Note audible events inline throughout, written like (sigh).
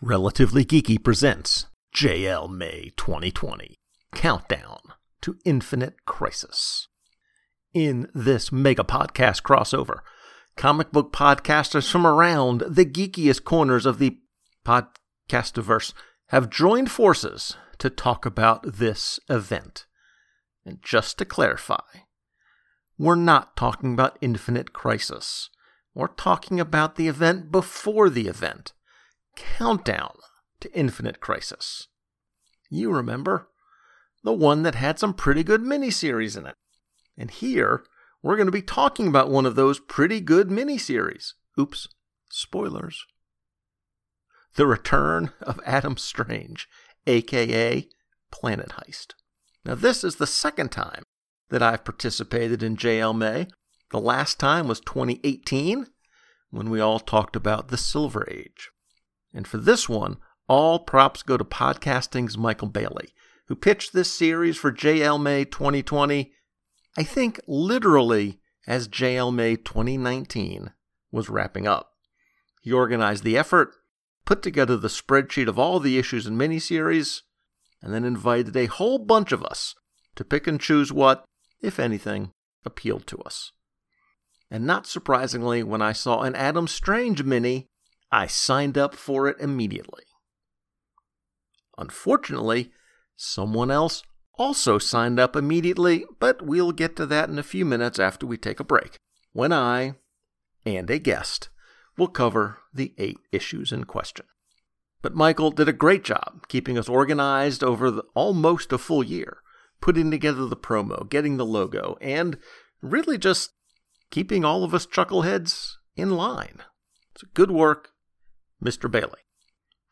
Relatively Geeky presents JL May 2020 Countdown to Infinite Crisis. In this mega podcast crossover, comic book podcasters from around the geekiest corners of the podcastiverse have joined forces to talk about this event. And just to clarify, we're not talking about Infinite Crisis. We're talking about the event before the event countdown to Infinite Crisis. You remember? The one that had some pretty good miniseries in it. And here, we're going to be talking about one of those pretty good miniseries. Oops, spoilers. The Return of Adam Strange, aka Planet Heist. Now, this is the second time that I've participated in JL May. The last time was 2018, when we all talked about the Silver Age. And for this one, all props go to podcasting's Michael Bailey, who pitched this series for JL May 2020, I think literally as JL May 2019 was wrapping up. He organized the effort, put together the spreadsheet of all the issues and miniseries, and then invited a whole bunch of us to pick and choose what, if anything, appealed to us. And not surprisingly, when I saw an Adam Strange mini, I signed up for it immediately. Unfortunately, someone else also signed up immediately, but we'll get to that in a few minutes after we take a break, when I, and a guest, will cover the eight issues in question. But Michael did a great job keeping us organized over the, almost a full year, putting together the promo, getting the logo, and really just keeping all of us chuckleheads in line. It's good work, Mr. Bailey.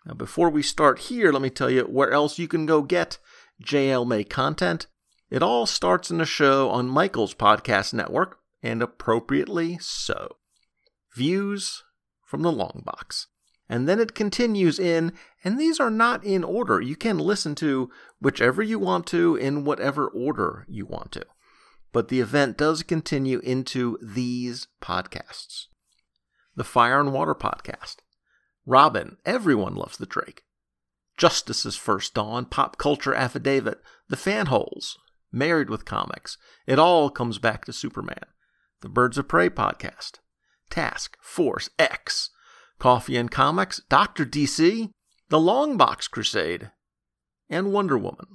Now, before we start here, let me tell you where else you can go get JL May content. It all starts in a show on Michael's podcast network, and appropriately so. Views from the long box. And then it continues in, and these are not in order. You can listen to whichever you want to in whatever order you want to. But the event does continue into these podcasts the Fire and Water podcast, Robin, everyone loves the Drake. Justice's First Dawn, Pop Culture Affidavit, The Fanholes, Married with Comics. It all comes back to Superman. The Birds of Prey podcast, Task Force X, Coffee and Comics, Dr. DC, The Long Box Crusade, and Wonder Woman,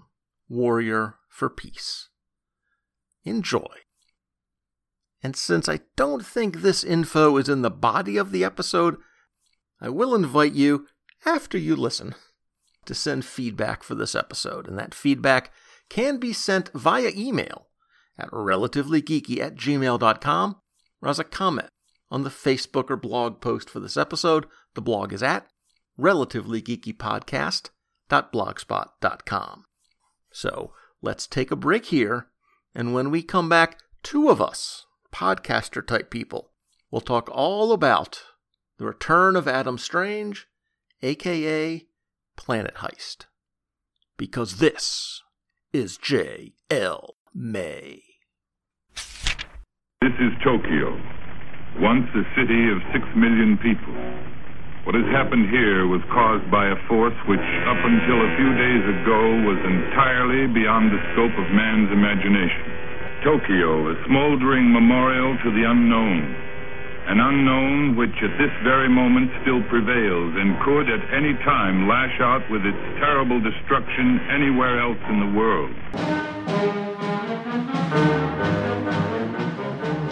Warrior for Peace. Enjoy. And since I don't think this info is in the body of the episode, I will invite you, after you listen, to send feedback for this episode, and that feedback can be sent via email at relativelygeeky at gmail.com or as a comment on the Facebook or blog post for this episode. The blog is at relativelygeekypodcast.blogspot.com. So let's take a break here, and when we come back, two of us, podcaster type people, will talk all about the Return of Adam Strange, aka Planet Heist. Because this is J.L. May. This is Tokyo, once a city of six million people. What has happened here was caused by a force which, up until a few days ago, was entirely beyond the scope of man's imagination. Tokyo, a smoldering memorial to the unknown an unknown which at this very moment still prevails and could at any time lash out with its terrible destruction anywhere else in the world.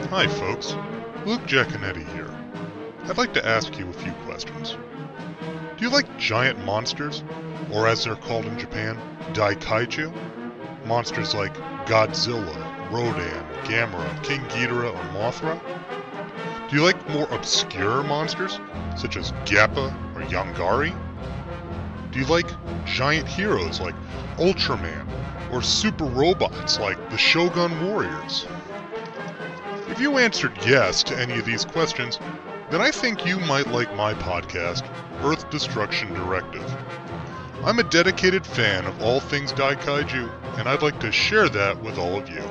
Hi, folks. Luke Giaconetti here. I'd like to ask you a few questions. Do you like giant monsters, or as they're called in Japan, Daikaiju? Monsters like Godzilla, Rodan, Gamera, King Ghidorah, or Mothra? Do you like more obscure monsters, such as Gappa or Yongari? Do you like giant heroes like Ultraman, or super robots like the Shogun Warriors? If you answered yes to any of these questions, then I think you might like my podcast, Earth Destruction Directive. I'm a dedicated fan of all things Daikaiju, and I'd like to share that with all of you.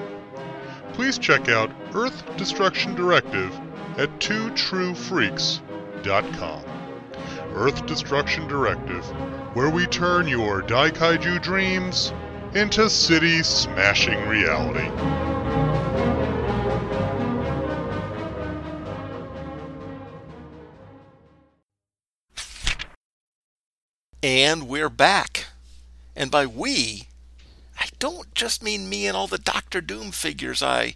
Please check out Earth Destruction Directive at twotruefreaks.com. Earth Destruction Directive, where we turn your Daikaiju dreams into city smashing reality. And we're back. And by we, I don't just mean me and all the Doctor Doom figures I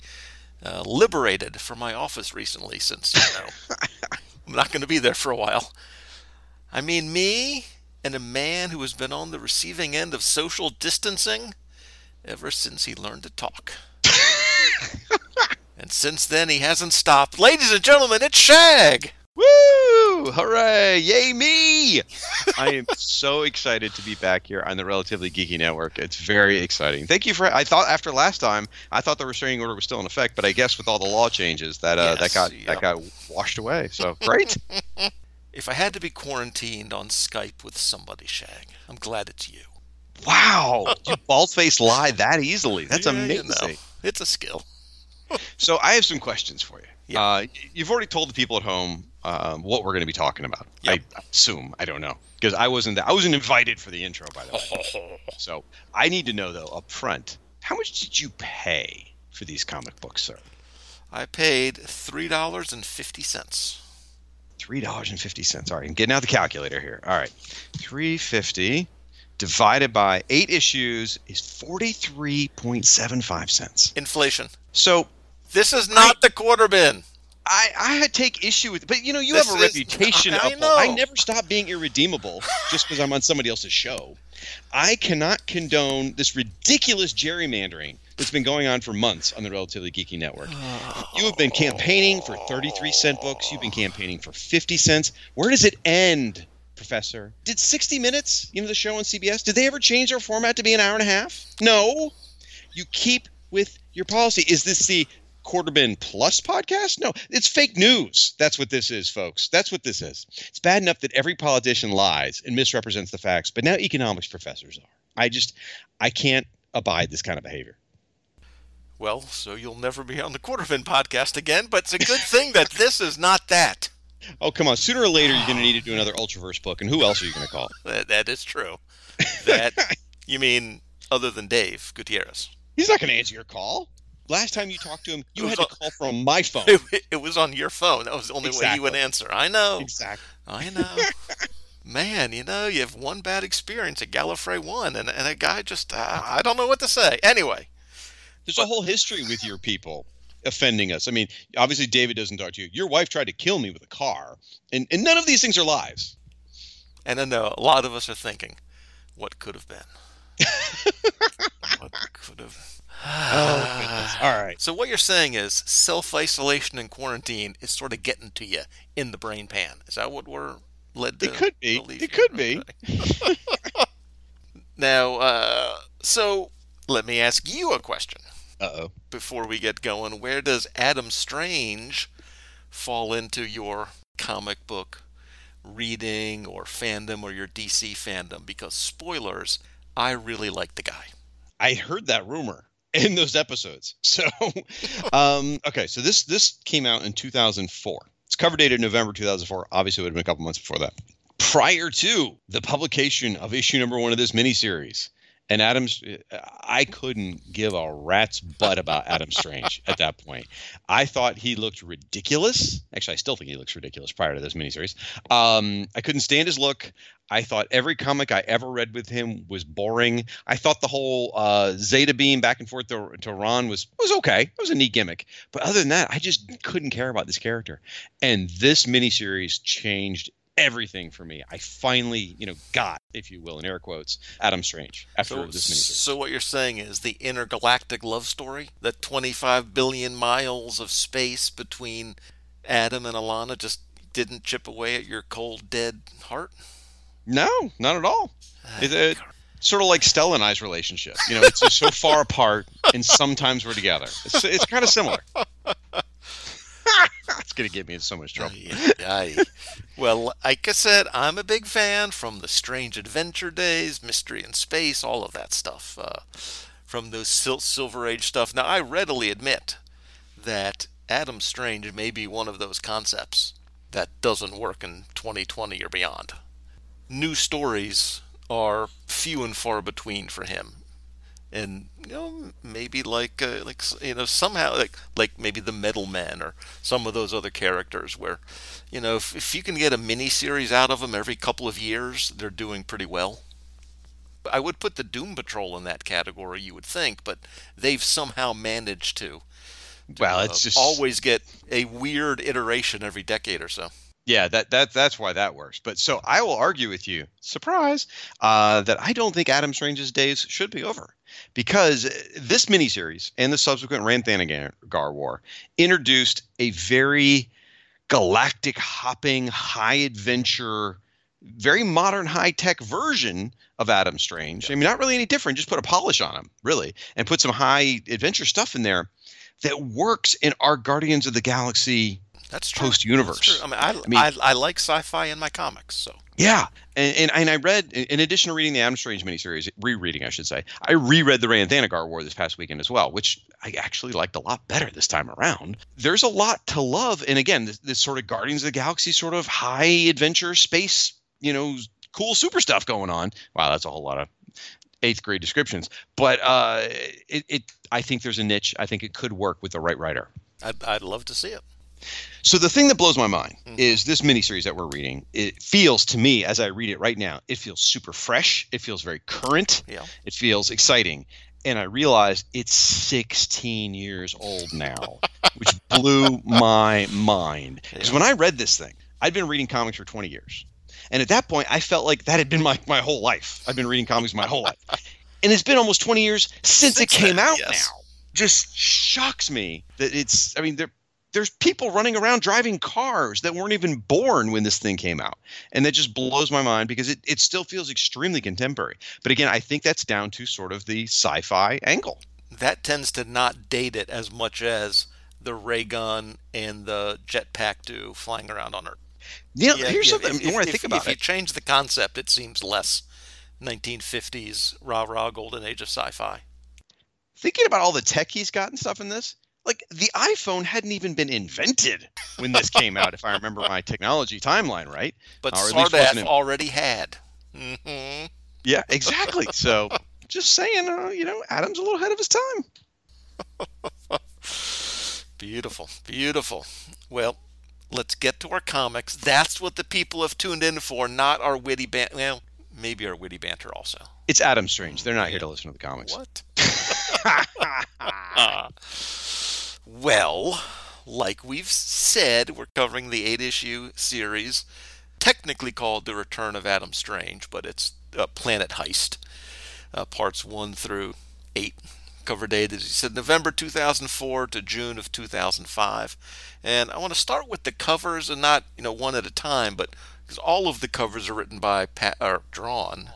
uh, liberated from my office recently, since, you know, (laughs) I'm not going to be there for a while. I mean me and a man who has been on the receiving end of social distancing ever since he learned to talk. (laughs) and since then, he hasn't stopped. Ladies and gentlemen, it's Shag! Woo! Hooray! Yay me! I am so excited to be back here on the Relatively Geeky Network. It's very exciting. Thank you for. I thought after last time, I thought the restraining order was still in effect, but I guess with all the law changes, that uh, that got yep. that got washed away. So great. (laughs) If I had to be quarantined on Skype with somebody, Shag, I'm glad it's you. wow! (laughs) You bald faced lie that easily. That's Yeah, you amazing. know, it's a skill. So I have some questions for you. Yeah. Uh, you've already told the people at home um, what we're going to be talking about. Yep. I assume. I don't know because I wasn't. I wasn't invited for the intro, by the way. (laughs) So I need to know though up front, how much did you pay for these comic books, sir? I paid three dollars and fifty cents. Three dollars and fifty cents. All right, I'm getting out the calculator here. All right, three fifty divided by eight issues is forty three point seven five cents. Inflation. So This is not the quarter bin. I I take issue with, but you know you This have a is- reputation. I know. I never stop being irredeemable just because I'm on somebody else's show. I cannot condone this ridiculous gerrymandering that's been going on for months on the Relatively Geeky Network. You have been campaigning for 33 cent books. You've been campaigning for 50 cents. Where does it end, Professor? Did 60 Minutes, you know, the show on CBS, did they ever change their format to be an hour and a half? No. You keep with your policy. Is this the Quarter Bin Plus podcast? No, it's fake news. That's what this is, folks. That's what this is. It's bad enough that every politician lies and misrepresents the facts, but now economics professors are. I just, I can't abide this kind of behavior. Well, so you'll never be on the quarter bin podcast again, but it's a good thing that this is not that. Oh, come on. Sooner or later, you're going to need to do another Ultraverse book, and who else are you going to call? (laughs) That, that is true. That (laughs) you mean other than Dave Gutierrez? He's not going to answer your call. Last time you talked to him, you had was to call from my phone. (laughs) It, it was on your phone. That was the only way he would answer. I know. Exactly. I know. (laughs) Man, you know, you have one bad experience at Gallifrey One, and, and a guy just, uh, I don't know what to say. Anyway, There's a whole history with your people offending us. I mean, obviously, David doesn't talk to you. Your wife tried to kill me with a car, and, and none of these things are lies. and I know a lot of us are thinking, what could have been? (laughs) what could have. Oh, goodness. All right. So what you're saying is self isolation and quarantine is sort of getting to you in the brain pan. Is that what we're led to? It could be. It could be. (laughs) Now, uh, so let me ask you a question Uh oh. before we get going. Where does Adam Strange fall into your comic book reading or fandom or your DC fandom? Because spoilers, I really like the guy. I heard that rumor (laughs) in those episodes. (laughs) So, um, okay, so this this came out in 2004. It's cover dated November 2004. Obviously, it would have been a couple months before that. Prior to the publication of issue number one of this miniseries, and Adams, I couldn't give a rat's butt about Adam Strange at that point. I thought he looked ridiculous. Actually, I still think he looks ridiculous prior to this miniseries. Um, I couldn't stand his look. I thought every comic I ever read with him was boring. I thought the whole uh, Zeta beam back and forth to, to Rann was was okay. It was a neat gimmick. But other than that, I just couldn't care about this character. And this miniseries changed everything for me. I finally, you know, got, if you will, in air quotes, Adam Strange after So, this miniseries. so what you're saying is the intergalactic love story, the 25 billion miles of space between Adam and Alanna, just didn't chip away at your cold, dead heart. No, not at all. Ah, it, it, sort of like Stella and I's relationship. You know, it's just so far apart, and sometimes we're together. It's, it's kind of similar. (laughs) (laughs) it's gonna get me in so much trouble. Aye, aye. well, like I said, I'm a big fan from the Strange Adventure days, Mystery in Space, all of that stuff. Uh, from those Sil- Silver Age stuff. Now, I readily admit that Adam Strange may be one of those concepts that doesn't work in 2020 or beyond. New stories are few and far between for him. And you know, maybe like uh, like you know somehow like like maybe the Metal man or some of those other characters where, you know, if, if you can get a mini series out of them every couple of years, they're doing pretty well. I would put the Doom Patrol in that category, you would think, but they've somehow managed to. to, Well, it's uh, just- always get a weird iteration every decade or so. Yeah, that that that's why that works. But so I will argue with you, surprise, uh, that I don't think Adam Strange's days should be over because this miniseries and the subsequent Rann-Thanagar War introduced a very galactic hopping, high adventure, very modern, high tech version of Adam Strange. I mean, not really any different. Just put a polish on him, really, and put some high adventure stuff in there that works in our Guardians of the Galaxy That's true. post universe. I mean, I, mean- I, I like sci-fi in my comics, so Yeah, and, and and I read in addition to reading the Adam Strange miniseries, rereading I should say, I reread the Rann-Thanagar War this past weekend as well, which I actually liked a lot better this time around. There's a lot to love, and again, this, this sort of Guardians of the Galaxy sort of high adventure space, you know, cool super stuff going on. Wow, that's a whole lot of eighth grade descriptions, but uh, it, it I think there's a niche. I think it could work with the right writer. I'd, I'd love to see it. So the thing that blows my mind Mhm. is this miniseries that we're reading. It feels to me, as I read it right now, it feels super fresh. It feels very current. Yeah. It feels exciting. And I realized it's 16 years old now, (laughs) which blew my mind. Because Yeah. when I read this thing, I'd been reading comics for 20 years. And at that point, I felt like that had been my, my whole life. I've been reading comics my whole life. And it's been almost 20 years since, it came then, out yes. now. Just shocks me that it's, I mean, there, there's people running around driving cars that weren't even born when this thing came out. And that just blows my mind because it, it still feels extremely contemporary. But again, I think that's down to sort of the sci fi angle. That tends to not date it as much as the ray gun and the jetpack do flying around on Earth. Know, Yeah, here's yeah, something, if- the more I think if- about if you change the concept, it seems less 1950s rah rah golden age of sci-fi. Thinking about all the tech he's got and stuff in this, like the iPhone hadn't even been invented when this came out, if I remember my technology timeline right. But Or at Sardath already had. hmm Yeah, exactly. so just saying, uh, you know, Adam's a little ahead of his time. (laughs) Beautiful, beautiful. Well, let's get to our comics. That's what the people have tuned in for, not our witty ban. Well, maybe our witty banter also. It's Adam Strange. They're not here to listen to the comics. What? (laughs) (laughs) Well, like we've said, we're covering the eight issue series, technically called The Return of Adam Strange, but it's uh, Planet Heist, uh, parts one through eight. Cover date, as you said, November 2004 to June of 2005. And I want to start with the covers and not, you know, one at a time, but because all of the covers are written by, pa- or drawn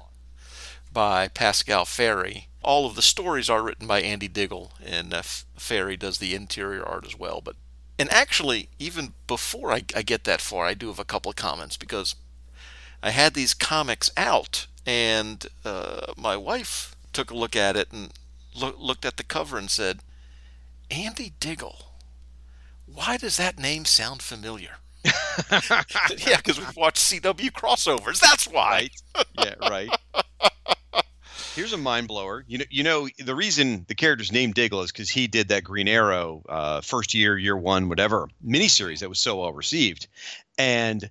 by Pascal Ferry. All of the stories are written by Andy Diggle, and uh, Ferry does the interior art as well. But and actually, even before I, I get that far, I do have a couple of comments because I had these comics out, and uh, my wife took a look at it and loo- looked at the cover and said, "Andy Diggle, why does that name sound familiar?" (laughs) (laughs) yeah, because we've watched CW crossovers. That's why. Right. yeah, right. (laughs) Here's a mind blower. You know, you know the reason the character's named Diggle is because he did that Green Arrow uh, first year, year one, whatever miniseries that was so well received, and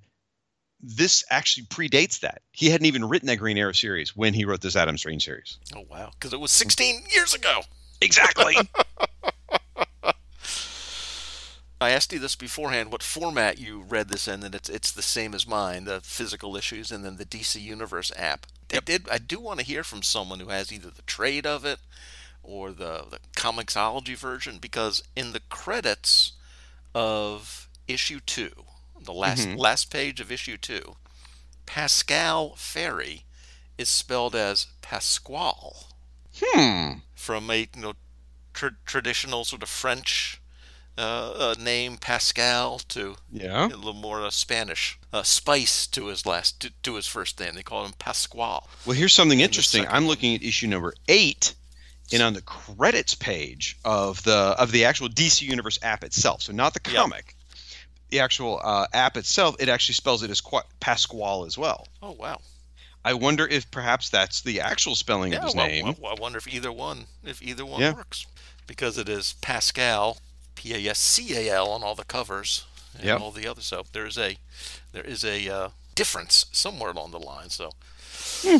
this actually predates that. He hadn't even written that Green Arrow series when he wrote this Adam Strange series. Oh wow, because it was 16 years ago. Exactly. (laughs) I asked you this beforehand, what format you read this in, and it's it's the same as mine, the physical issues and then the DC Universe app. I did I do want to hear from someone who has either the trade of it or the, the comiXology version, because in the credits of issue two, the last Mhm. last page of issue two, Pascal Ferry is spelled as Pasquale hmm. from a you know tr- traditional sort of French uh, uh, name Pascal to Yeah. a little more uh, Spanish uh, spice to his last to, to his first name. They called him Pasquale. Well, here's something interesting. I'm looking at issue number eight, and on the credits page of the of the actual DC Universe app itself, so not the Yep. comic. the actual uh, app itself, it actually spells it as Qu- Pasquale as well. Oh wow. I wonder if perhaps that's the actual spelling Yeah, of his well, name. I wonder if either one, if either one Yeah. works, because it is Pascal, P A S C A L on all the covers and Yep. all the others. So there's a, there is a uh, difference somewhere along the line. So Hmm.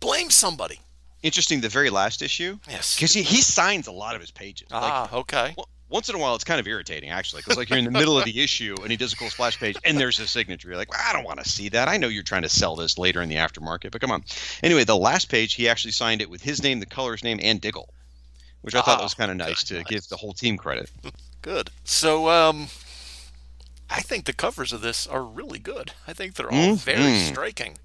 blame somebody. Interesting, the very last issue, Yes. because he, he signs a lot of his pages. Like, ah, okay. w- once in a while, it's kind of irritating, actually, because like you're in the middle of the issue and he does a cool splash page and there's a signature. You're like, well, I don't want to see that. I know you're trying to sell this later in the aftermarket, but come on. Anyway, the last page, he actually signed it with his name, the color's name, and Diggle, which I thought Ah, was kind of nice to give the whole team credit. (laughs) Good. So, um, I think the covers of this are really good. I think they're all very Mhm. striking.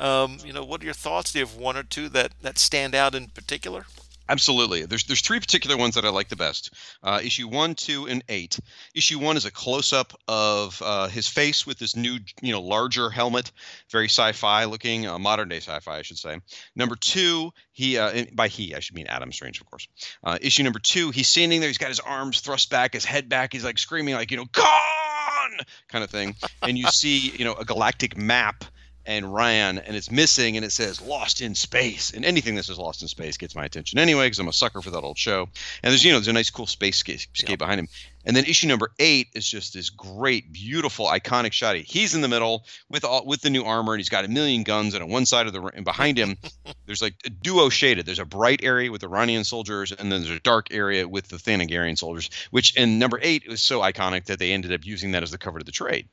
Um, you know, what are your thoughts? Do you have one or two that that stand out in particular? Absolutely. There's there's three particular ones that I like the best. Uh, issue one, two, and eight. Issue one is a close up of uh, his face with this new, you know, larger helmet, very sci-fi looking, uh, modern day sci-fi, I should say. Number two, he uh, by he I should mean Adam Strange, of course. Uh, issue number two, he's standing there. He's got his arms thrust back, his head back. He's like screaming, like you know, "Gone!" kind of thing. And you see, you know, a galactic map and Rann and it's missing, and it says "Lost in Space." And anything that says "Lost in Space" gets my attention anyway, because I'm a sucker for that old show. And there's, you know, there's a nice, cool space scape, scape behind him. And then issue number eight is just this great, beautiful, iconic shot. He's in the middle with all with the new armor, and he's got a million guns. And on one side of the and behind him, (laughs) there's like a duo shaded. There's a bright area with the Rannian soldiers, and then there's a dark area with the Thanagarian soldiers. Which in number eight was so iconic that they ended up using that as the cover to the trade.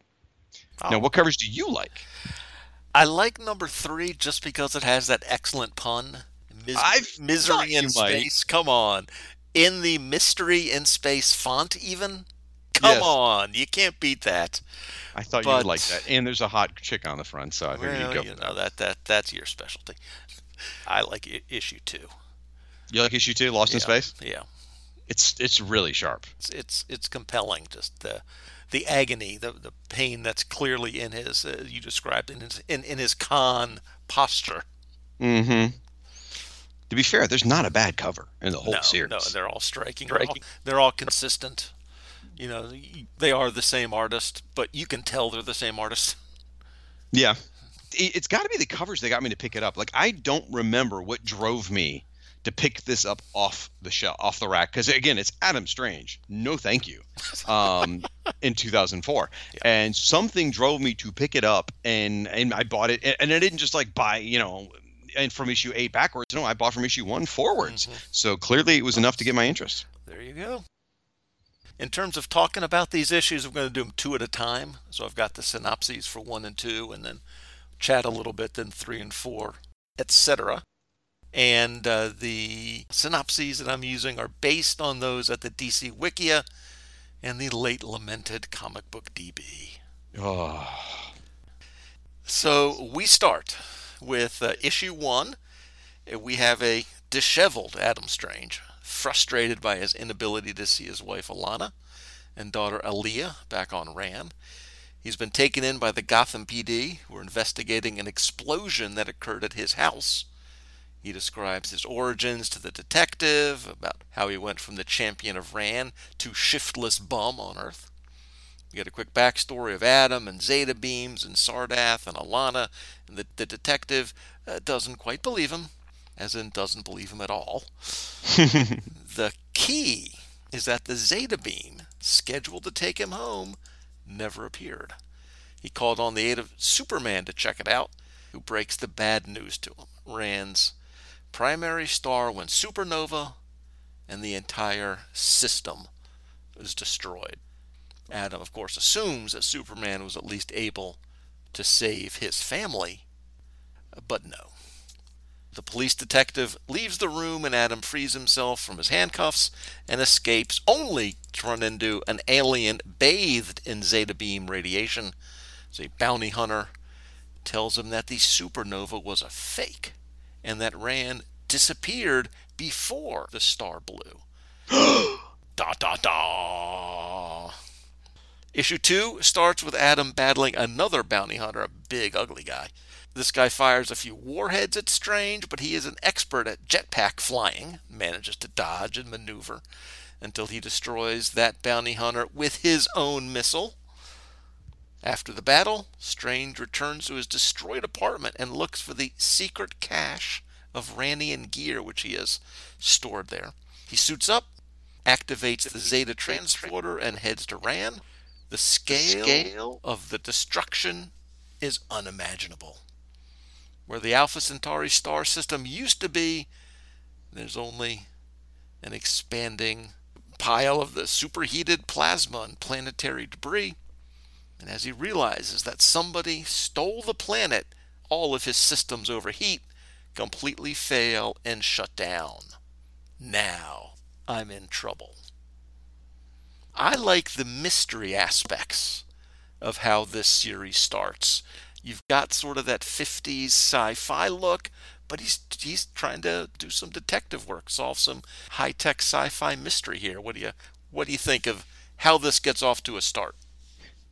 Now, Oh. what covers do you like? I like number three just because it has that excellent pun. Mis- I've misery in you might. space. Come on, in the mystery in space font, even. Come Yes. on, you can't beat that. I thought you would like that. And there's a hot chick on the front, so I figured Well, you'd go. you know that. that that that's your specialty. I like I- issue two. You like issue two, Lost in Space? Yeah, It's it's really sharp. it's it's it's compelling. Just the the agony, the the pain that's clearly in his. Uh, you described in his in, in his con posture. Mm-hmm. To be fair, there's not a bad cover in the whole no, series. no, they're all striking. They're all, they're all consistent. You know, they are the same artist, but you can tell they're the same artist. yeah, It- it's got to be the covers that got me to pick it up. Like I don't remember what drove me to pick this up off the shelf, off the rack. Because again, it's Adam Strange. No, thank you. Um, (laughs) in 2004, and something drove me to pick it up, and and I bought it, and- I didn't just like buy, you know. And from issue eight backwards, no, I bought from issue one forwards. So clearly, it was enough to get my interest. There you go. In terms of talking about these issues, I'm going to do them two at a time. So I've got the synopses for one and two, and then chat a little bit, then three and four, etc. And uh, the synopses that I'm using are based on those at the DC Wikia and the late lamented Comic Book DB. Oh, So we start with uh, issue one. We have a disheveled Adam Strange, frustrated by his inability to see his wife Alanna and daughter Aleea back on Rann. He's been taken in by the Gotham PD, who are investigating an explosion that occurred at his house. He describes his origins to the detective, about how he went from the champion of Rann to shiftless bum on Earth. We get a quick backstory of Adam and Zeta Beams and Sardath and Alanna, and the, the detective uh, doesn't quite believe him, as in doesn't believe him at all. (laughs) the key is that the Zeta Beam, scheduled to take him home, never appeared. He called on the aid of Superman to check it out, who breaks the bad news to him. Rann's primary star went supernova, and the entire system was destroyed. Adam, of course, assumes that Superman was at least able to save his family, but no. The police detective leaves the room and Adam frees himself from his handcuffs and escapes only to run into an alien bathed in Zeta beam radiation. So a bounty hunter tells him that the supernova was a fake and that Rann disappeared before the star blew. da da da. Issue 2 starts with Adam battling another bounty hunter, a big, ugly guy. This guy fires a few warheads at Strange, but he is an expert at jetpack flying, manages to dodge and maneuver until he destroys that bounty hunter with his own missile. After the battle, Strange returns to his destroyed apartment and looks for the secret cache of Rannian gear which he has stored there. He suits up, activates the Zeta transporter, and heads to Rann. The scale, scale of the destruction is unimaginable. Where the Alpha Centauri star system used to be, there's only an expanding pile of the superheated plasma and planetary debris. And as he realizes that somebody stole the planet, all of his systems overheat, completely fail, and shut down. Now I'm in trouble. I like the mystery aspects of how this series starts. You've got sort of that 50s sci-fi look, but he's he's trying to do some detective work, solve some high-tech sci-fi mystery here. What do you what do you think of how this gets off to a start?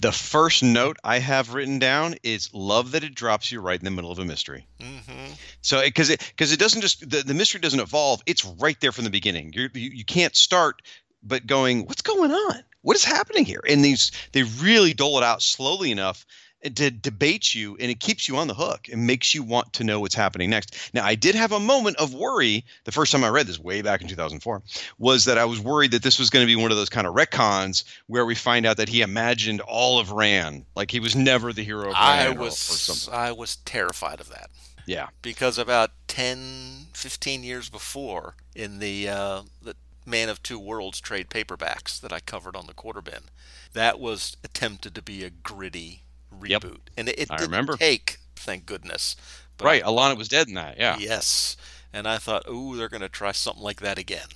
The first note I have written down is love that it drops you right in the middle of a mystery. Mm-hmm. So because it because it doesn't just the, the mystery doesn't evolve, it's right there from the beginning. You're, you you can't start but going, what's going on? What is happening here? And these they really dole it out slowly enough to debate you and it keeps you on the hook and makes you want to know what's happening next. Now, I did have a moment of worry the first time I read this way back in 2004 was that I was worried that this was going to be one of those kind of retcons where we find out that he imagined all of Rann, like he was never the hero of Rann I was I was terrified of that. Yeah. Because about 10 15 years before in the uh, the Man of Two Worlds trade paperbacks that I covered on the quarter bin, that was attempted to be a gritty reboot, yep. and it, it didn't remember. take, thank goodness. But right, Alanna was dead in that. Yeah. Yes, and I thought, oh, they're going to try something like that again,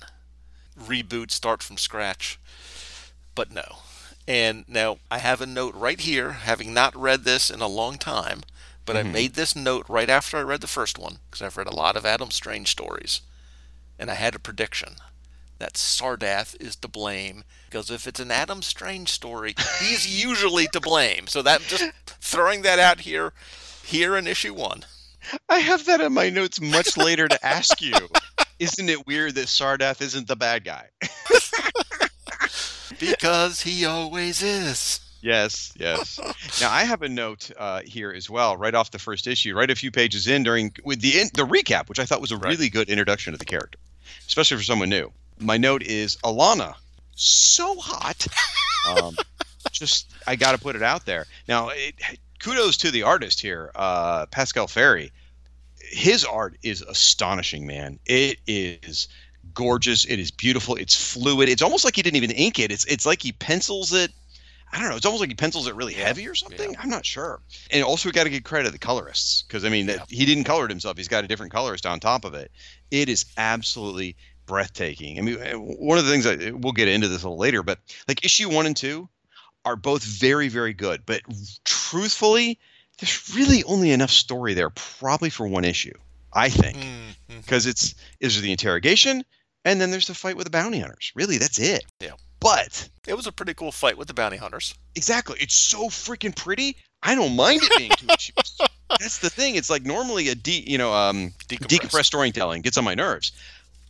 reboot, start from scratch, but no. And now I have a note right here, having not read this in a long time, but mm-hmm. I made this note right after I read the first one because I've read a lot of Adam Strange stories, and I had a prediction that Sardath is to blame because if it's an Adam Strange story, he's usually to blame. So that just throwing that out here, here in issue one. I have that in my notes much later to ask you. (laughs) Isn't it weird that Sardath isn't the bad guy? (laughs) because he always is. Yes, yes. Now I have a note uh, here as well, right off the first issue, right a few pages in during with the in, the recap, which I thought was a right. really good introduction to the character, especially for someone new my note is Alanna, so hot. (laughs) Um, just I got to put it out there. Now, it, kudos to the artist here, uh, Pascal Ferry. His art is astonishing, man. It is gorgeous. It is beautiful. It's fluid. It's almost like he didn't even ink it. It's it's like he pencils it. I don't know. It's almost like he pencils it really heavy or something. Yeah. I'm not sure. And also, we got to give credit to the colorists because I mean, yeah. he didn't color it himself. He's got a different colorist on top of it. It is absolutely breathtaking. I mean, eh, one of the things that we'll get into this a little later, but like issue one and two are both very, very good. But truthfully, there's really only enough story there, probably for one issue, I think, because mm-hmm. it's is the interrogation, and then there's the fight with the bounty hunters. Really, that's it. Yeah. But it was a pretty cool fight with the bounty hunters. Exactly. It's so freaking pretty. I don't mind it being two (laughs) issues. That's the thing. It's like normally a de, you know, um, decompressed. decompressed storytelling gets on my nerves.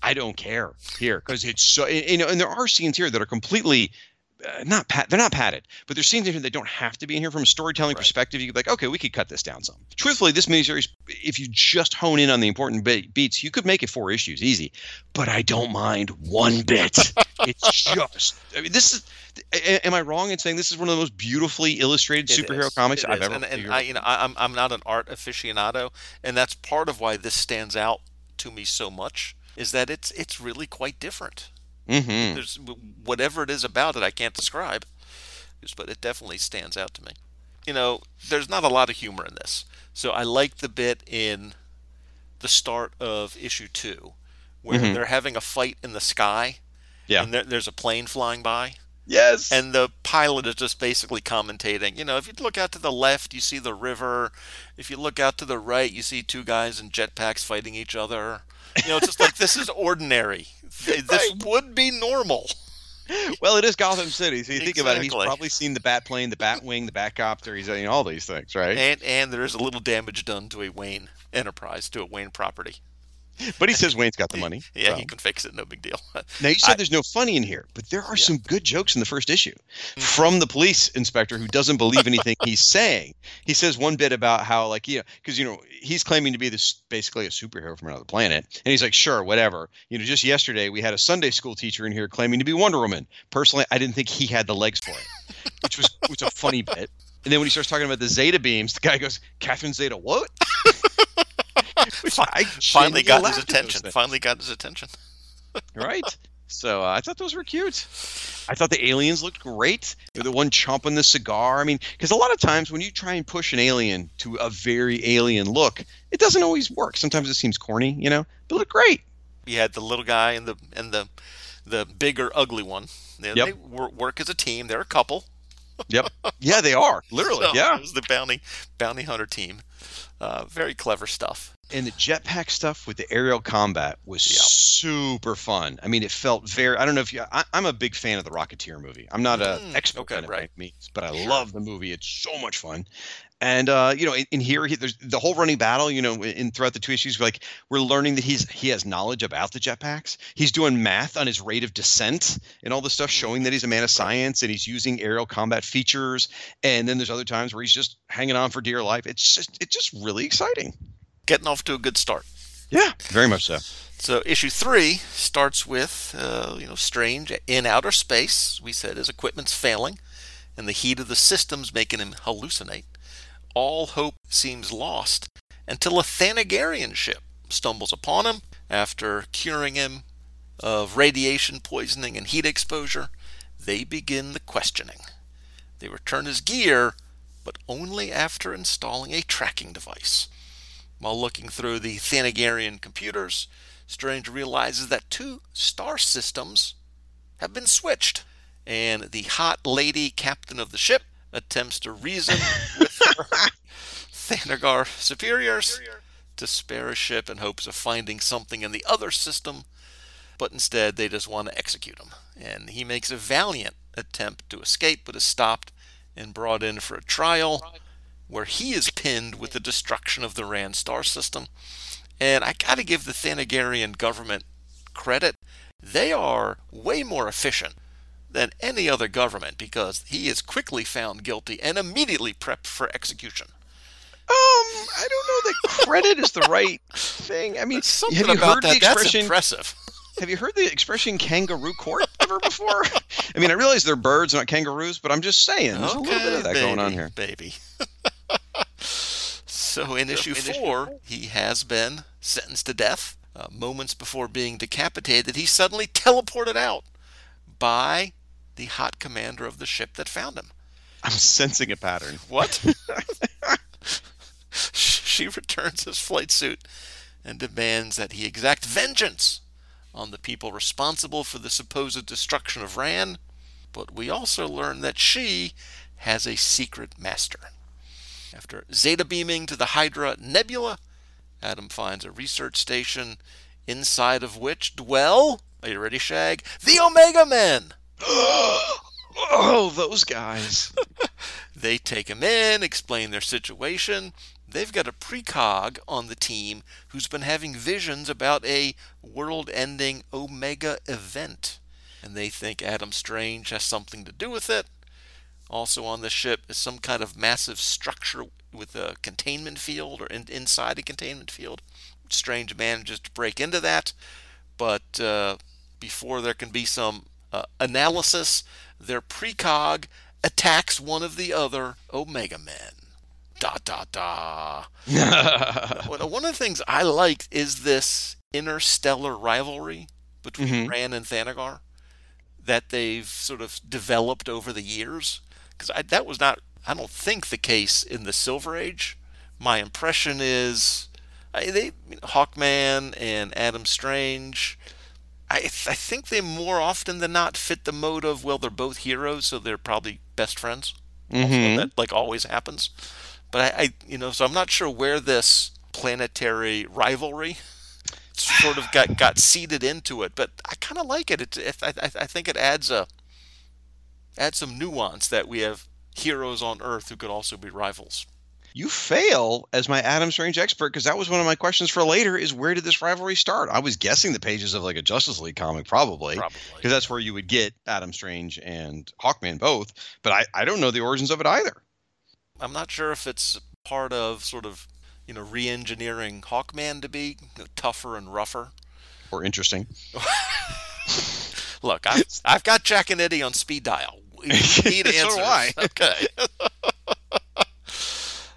I don't care here because it's so you know, and there are scenes here that are completely uh, not pat, they're not padded, but there's scenes in here that don't have to be in here from a storytelling right. perspective. You could be like, okay, we could cut this down some. Truthfully, this miniseries, if you just hone in on the important beats, you could make it four issues easy. But I don't mind one bit. (laughs) it's just, I mean, this is. Am I wrong in saying this is one of the most beautifully illustrated it superhero is. comics it I've is. ever? And, and I, you know, I, I'm I'm not an art aficionado, and that's part of why this stands out to me so much is that it's it's really quite different. Mm-hmm. There's whatever it is about it I can't describe, but it definitely stands out to me. You know, there's not a lot of humor in this, so I like the bit in the start of issue two where mm-hmm. they're having a fight in the sky. Yeah. And there, there's a plane flying by. Yes. And the pilot is just basically commentating. You know, if you look out to the left, you see the river. If you look out to the right, you see two guys in jetpacks fighting each other. You know, it's just like this is ordinary. (laughs) This right. would be normal. Well, it is Gotham City, so you think about it. He's probably seen the Batplane, the Batwing, the Batcopter. He's seen all these things, right? And and there is a little damage done to a Wayne enterprise, to a Wayne property. (laughs) but he says Wayne's got the money. (laughs) Yeah, so. he can fix it. No big deal. (laughs) Now you said I- there's no funny in here, but there are Yeah. some good jokes in the first issue Mhm. from the police inspector who doesn't believe anything he's saying. He says one bit about how like you know because you know he's claiming to be this basically a superhero from another planet, and he's like sure whatever. You know just yesterday we had a Sunday school teacher in here claiming to be Wonder Woman. Personally, I didn't think he had the legs for it, which was which was a funny bit. And then when he starts talking about the Zeta beams, the guy goes, "Catherine Zeta, what?" (laughs) I Finally got his attention. Finally got his attention. right? So uh, I thought those were cute. I thought the aliens looked great. The one chomping the cigar. I mean, because a lot of times when you try and push an alien to a very alien look, it doesn't always work. Sometimes it seems corny, you know. But look great. You had the little guy and the and the the bigger ugly one. They, Yep. they wor- work as a team. They're a couple. Yep. (laughs) Yeah, they are literally. So yeah. it was the bounty bounty hunter team. Uh, very clever stuff. And the jetpack stuff with the aerial combat was super fun. I mean, it felt very. I don't know if you. I, I'm a big fan of the Rocketeer movie. I'm not a Mm, expert okay, on it right. means, but I love the movie. It's so much fun. And uh, you know, in, in here, he, there's the whole running battle. You know, in throughout the two issues, like we're learning that he's he has knowledge about the jetpacks. He's doing math on his rate of descent and all this stuff, showing that he's a man of science and he's using aerial combat features. And then there's other times where he's just hanging on for dear life. It's just it's just really exciting. Getting off to a good start. Yeah, very much so. So issue three starts with uh, you know Strange in outer space. We said his equipment's failing, and the heat of the system's making him hallucinate. All hope seems lost until a Thanagarian ship stumbles upon him after curing him of radiation poisoning and heat exposure. They begin the questioning. They return his gear, but only after installing a tracking device. While looking through the Thanagarian computers, Strange realizes that two star systems have been switched, and the hot lady captain of the ship attempts to reason with her (laughs) Thanagar superiors to spare a ship in hopes of finding something in the other system, but instead they just want to execute him. And he makes a valiant attempt to escape, but is stopped and brought in for a trial where he is pinned with the destruction of the Rann star system. And I got to give the Thanagarian government credit. They are way more efficient than any other government because he is quickly found guilty and immediately prepped for execution. Um, I don't know that credit is the (laughs) right thing. I mean, Something have you about heard that the that's expression? impressive. Have you heard the expression kangaroo court ever before? (laughs) I mean, I realize they're birds, not kangaroos, but I'm just saying there's a little bit of that going on here. baby. (laughs) so in issue four, he has been sentenced to death. Uh, moments before being decapitated, he's suddenly teleported out by the hot commander of the ship that found him. I'm sensing a pattern. (laughs) What? (laughs) she returns his flight suit and demands that he exact vengeance on the people responsible for the supposed destruction of Rann. But we also learn that she has a secret master. After zeta beaming to the Hydra Nebula, Adam finds a research station inside of which dwell, are you ready, Shag? The Omega Men! (gasps) oh, those guys. (laughs) They take him in, explain their situation. They've got a precog on the team who's been having visions about a world ending Omega event. And they think Adam Strange has something to do with it. Also on the ship is some kind of massive structure with a containment field or in, inside a containment field. Strange manages to break into that, but uh, before there can be some uh, analysis, their precog attacks one of the other Omega Men. Da da da. (laughs) One of the things I liked is this interstellar rivalry between Mhm. Rann and Thanagar that they've sort of developed over the years. Because that was not, I don't think, the case in the Silver Age. My impression is I, they, Hawkman and Adam Strange. I, th- I think they more often than not fit the mode of well, they're both heroes, so they're probably best friends Mhm. that like always happens. But I, I, you know, so I'm not sure where this planetary rivalry sort of got got seeded into it. But I kind of like it. It, it I I think it adds a adds some nuance that we have heroes on Earth who could also be rivals. you fail as my Adam Strange expert because that was one of my questions for later is where did this rivalry start? I was guessing the pages of like a Justice League comic probably Probably. because that's where you would get Adam Strange and Hawkman both, but I, I don't know the origins of it either. I'm not sure if it's part of sort of, you know, re-engineering Hawkman to be tougher and rougher. Or interesting. (laughs) Look, I've, I've got Jack and Eddie on speed dial. We (laughs) need So do answers. (laughs) Okay.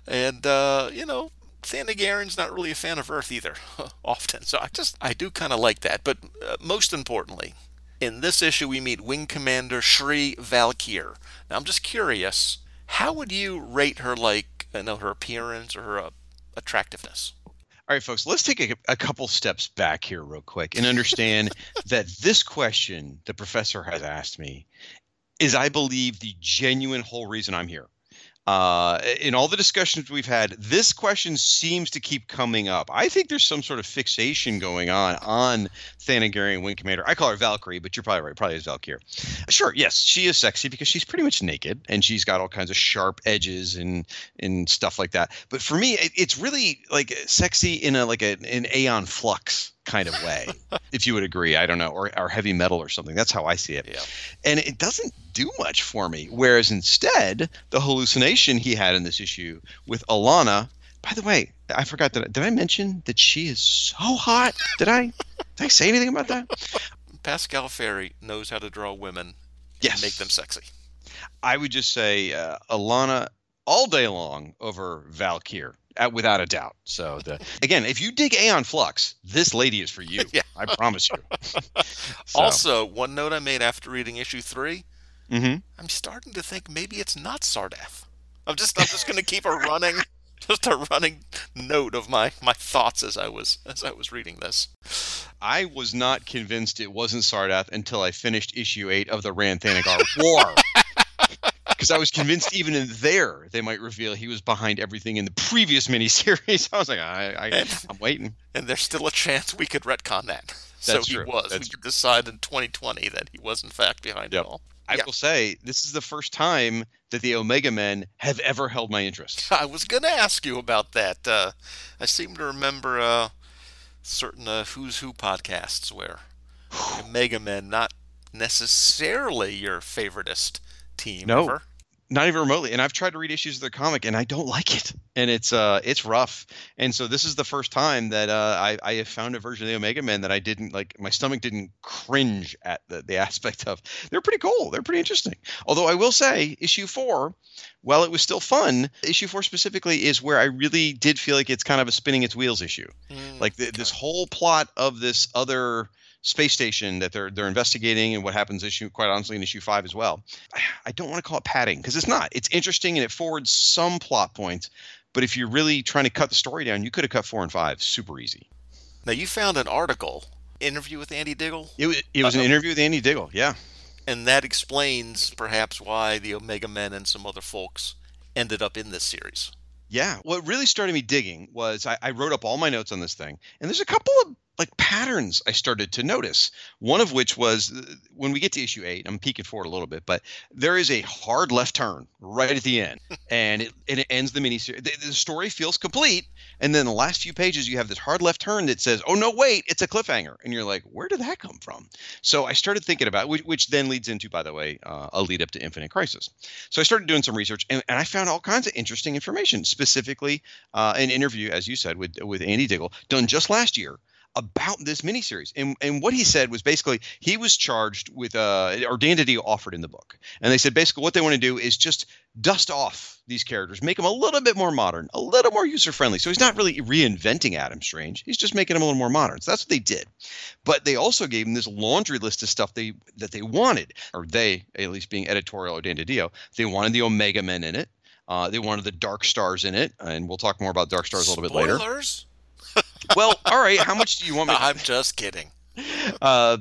and uh, you know, Thanagarian's not really a fan of Earth either, (laughs) often. So I just I do kind of like that. But uh, most importantly, in this issue, we meet Wing Commander Shri Valkyr. Now I'm just curious, how would you rate her, like, I know her appearance or her uh, attractiveness? All right, folks, let's take a, a couple steps back here, real quick, and understand that this question the professor has asked me is, I believe, the genuine whole reason I'm here. Uh, in all the discussions we've had, this question seems to keep coming up. I think there's some sort of fixation going on on Thanagarian Wing Commander. I call her Valkyrie, but you're probably right. Probably is Valkyrie. Sure, yes, she is sexy because she's pretty much naked and she's got all kinds of sharp edges and and stuff like that. But for me, it, it's really like sexy in a like a, an Aeon Flux kind of way, (laughs) if you would agree. I don't know, or, or heavy metal or something. That's how I see it. Yeah. And it doesn't do much for me. Whereas instead, the hallucination he had in this issue with Alanna. By the way, I forgot that. Did I mention that she is so hot? Did I? Did I say anything about that? Pascal Ferry knows how to draw women Yes. and make them sexy. I would just say uh, Alanna all day long over Valkyr, without a doubt. So the again, if you dig Aeon Flux, this lady is for you. (laughs) Yeah. I promise you. So, (laughs) Also, one note I made after reading issue three, mhm. I'm starting to think maybe it's not Sardath. I'm just I'm just gonna keep a running (laughs) just a running note of my, my thoughts as I was as I was reading this. I was not convinced it wasn't Sardath until I finished issue eight of the Rann Thanagar War. Because I was convinced even in there they might reveal he was behind everything in the previous miniseries. (laughs) I was like, I, I, And- I'm waiting. And there's still a chance we could retcon that. So he true. was. That's we could decide in 2020 that he was in fact behind Yep. it all. I Yeah. will say this is the first time that the Omega Men have ever held my interest. (laughs) I was going to ask you about that. Uh, I seem to remember uh, certain uh, Who's Who podcasts where (sighs) Omega Men not necessarily your favoritist team No. ever. Not even remotely. And I've tried to read issues of their comic, and I don't like it. And it's uh, it's rough. And so this is the first time that uh, I I have found a version of the Omega Men that I didn't like. My stomach didn't cringe at the the (laughs) aspect of. They're pretty cool. They're pretty interesting. Although I will say, issue four, while it was still fun, issue four specifically is where I really did feel like it's kind of a spinning its wheels issue. Mm, Like the, this whole plot of this other space station that they're they're investigating and what happens issue quite honestly in issue five as well. I don't want to call it padding because it's not. It's interesting and it forwards some plot points. But if you're really trying to cut the story down, you could have cut four and five super easy. Now you found an article interview with Andy Diggle, It was, it was an uh-huh. interview with Andy Diggle. Yeah. and that explains perhaps why the Omega Men and some other folks ended up in this series. Yeah. What really started me digging was I, I wrote up all my notes on this thing, and there's a couple of like patterns I started to notice. One of which was uh, when we get to issue eight, I'm peeking forward a little bit, but there is a hard left turn right at the end, (laughs) and it and it ends the miniseries. The, the story feels complete, and then the last few pages you have this hard left turn that says, "Oh no, wait, it's a cliffhanger," and you're like, "Where did that come from?" So I started thinking about which, which then leads into, by the way, uh, a lead up to Infinite Crisis. So I started doing some research, and, and I found all kinds of interesting information, specifically uh, an interview, as you said, with with Andy Diggle, done just last year about this miniseries. And and what he said was basically he was charged with uh or Dan offered in the book. And they said basically what they want to do is just dust off these characters, make them a little bit more modern, a little more user friendly. So he's not really reinventing Adam Strange. He's just making him a little more modern. So that's what they did. But they also gave him this laundry list of stuff they that they wanted, or they, at least being editorial or Dan they wanted the Omega Men in it. Uh, they wanted the Dark Stars in it, and we'll talk more about Dark Stars a little bit later. Well, all right. How much do you want me? (laughs) I'm just kidding. Uh,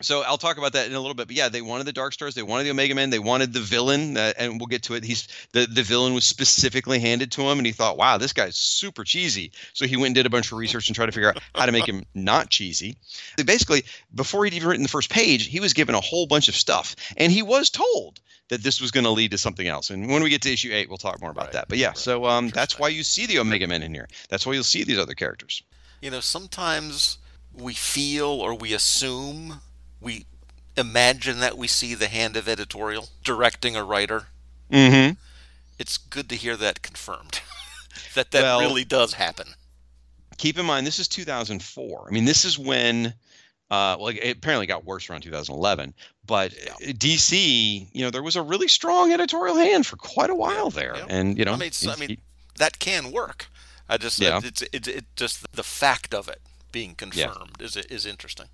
so I'll talk about that in a little bit. But yeah, they wanted the Dark Stars, they wanted the Omega Men, they wanted the villain, uh, and we'll get to it. He's the the villain was specifically handed to him, and he thought, "Wow, this guy's super cheesy." So he went and did a bunch of research and tried to figure out how to make him not cheesy. Basically, before he'd even written the first page, he was given a whole bunch of stuff, and he was told that this was going to lead to something else. And when we get to issue eight, we'll talk more about Right, that. But yeah, right. so um, that's why you see the Omega Men in here. That's why you'll see these other characters. You know, sometimes we feel or we assume, we imagine that we see the hand of editorial directing a writer. Mm-hmm. It's good to hear that confirmed. (laughs) that that Well- really does happen. keep in mind this is 2004 i mean this is when uh well it apparently got worse around 2011 but dc you know there was a really strong editorial hand for quite a while there yeah. and you know I mean, I mean, That can work. I just Yeah. it's it's it just the fact of it being confirmed is is interesting.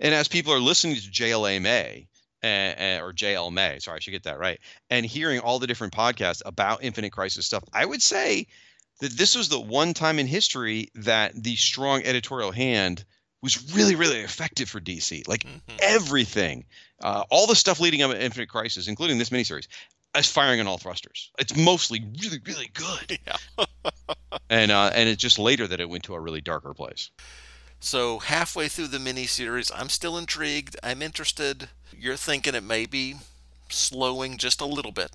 And as people are listening to jla may uh, or JL May, sorry, I should get that right, and hearing all the different podcasts about Infinite Crisis stuff, I would say that this was the one time in history that the strong editorial hand was really, really effective for DC. Like Mhm. everything, uh, all the stuff leading up to Infinite Crisis, including this miniseries, is firing on all thrusters. It's mostly really, really good. (laughs) Yeah. and uh, and it's just later that it went to a really darker place. So halfway through the miniseries, I'm still intrigued. I'm interested. You're thinking it may be slowing just a little bit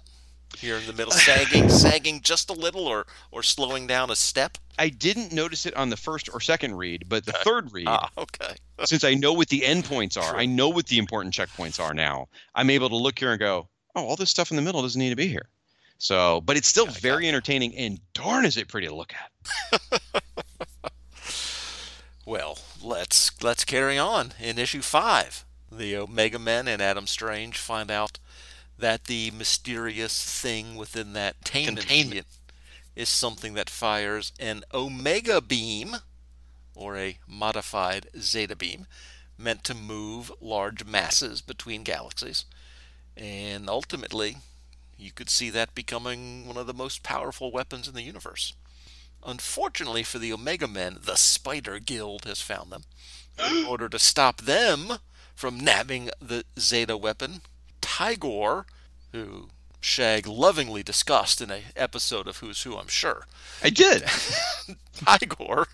here in the middle, (laughs) sagging, sagging just a little, or or slowing down a step. I didn't notice it on the first or second read, but the third read, Ah, okay. (laughs) since I know what the endpoints are, True. I know what the important checkpoints are now. I'm able to look here and go, oh, all this stuff in the middle doesn't need to be here. So, but it's still Yeah, very entertaining, and darn, is it pretty to look at. (laughs) Well, let's let's carry on. In issue five, the Omega Men and Adam Strange find out that the mysterious thing within that containment, Containment. is something that fires an Omega beam, or a modified Zeta beam, meant to move large masses between galaxies. And ultimately, you could see that becoming one of the most powerful weapons in the universe. Unfortunately for the Omega Men, the Spider Guild has found them. In (gasps) order to stop them from nabbing the Zeta weapon, Tigorr, who Shag lovingly discussed in a episode of Who's Who, I'm sure, I did. (laughs) Tigorr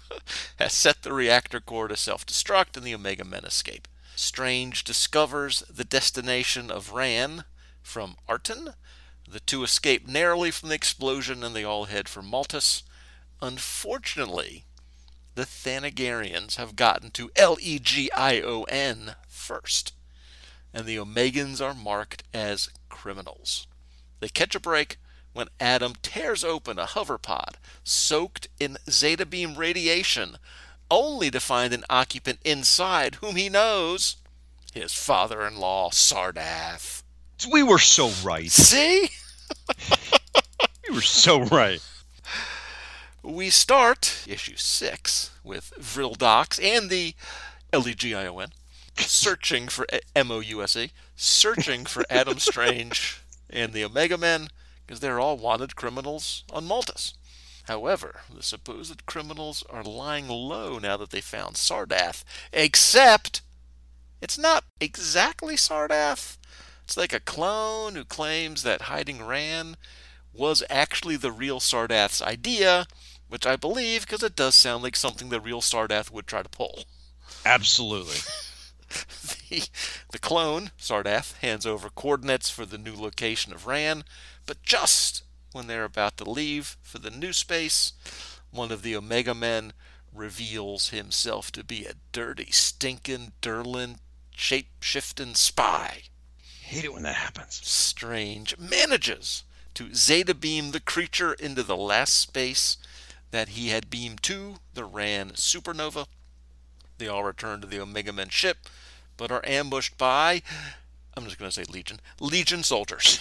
has set the reactor core to self destruct and the Omega Men escape. Strange discovers the destination of Rann from Arton. The two escape narrowly from the explosion and they all head for Maltus. Unfortunately, the Thanagarians have gotten to L E G I O N first, and the Omegans are marked as criminals. They catch a break when Adam tears open a hover pod soaked in zeta beam radiation, only to find an occupant inside whom he knows his father in law, Sardath. we were so right. See? (laughs) We were so right. We start issue six with Vril Vrildox and the L-E-G-I-O-N searching for M-O-U-S-E, searching for (laughs) Adam Strange and the Omega Men because they're all wanted criminals on Maltus. However, the supposed criminals are lying low now that they found Sardath, except it's not exactly Sardath. It's like a clone who claims that hiding Rann was actually the real Sardath's idea, which I believe because it does sound like something the real Sardath would try to pull. Absolutely. (laughs) The, the clone, Sardath, hands over coordinates for the new location of Rann, but just when they're about to leave for the new space, one of the Omega Men reveals himself to be a dirty, stinking, Durlan, shape shifting spy. Hate it when that happens. Strange manages to zeta beam the creature into the last space that he had beamed to, the Rann supernova. They all return to the Omega Men ship, but are ambushed by, I'm just going to say Legion, Legion soldiers.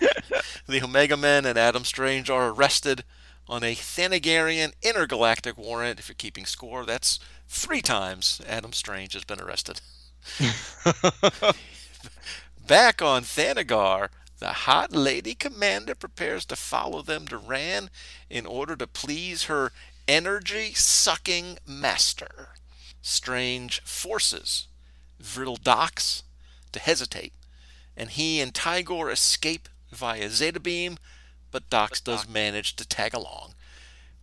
(laughs) the Omega Men and Adam Strange are arrested on a Thanagarian intergalactic warrant. If you're keeping score, that's three times Adam Strange has been arrested. (laughs) Back on Thanagar, the hot lady commander prepares to follow them to Rann in order to please her energy sucking master. Strange forces Vril Dox to hesitate, and he and Tigorr escape via Zeta Beam, but Dox does manage to tag along.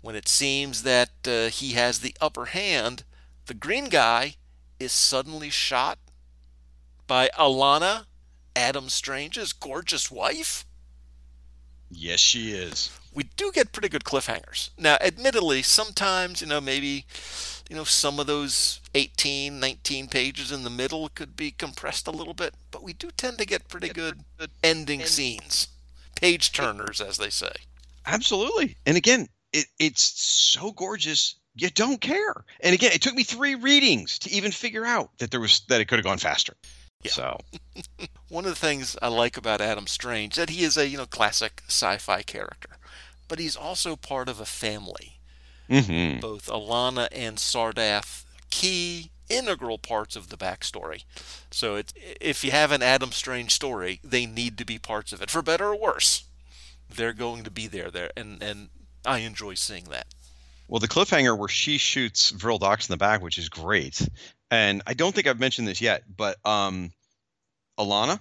When it seems that uh, he has the upper hand, the green guy is suddenly shot by Alanna, Adam Strange's gorgeous wife. Yes, she is. We do get pretty good cliffhangers. Now, admittedly, sometimes, you know, maybe, you know, some of those 18, 19 pages in the middle could be compressed a little bit, but we do tend to get pretty good ending scenes. Page turners, as they say. Absolutely. And again, it, it's so gorgeous you don't care. And again, it took me three readings to even figure out that there was that it could have gone faster. Yeah. So (laughs) One of the things I like about Adam Strange is that he is a you know classic sci-fi character, but he's also part of a family. mhm. Both Alanna and Sardath, key integral parts of the backstory. So it's, if you have an Adam Strange story, they need to be parts of it, for better or worse. They're going to be there, there, and and I enjoy seeing that. Well, the cliffhanger where she shoots Vril Dox in the back, which is great. And I don't think I've mentioned this yet, but um, Alanna,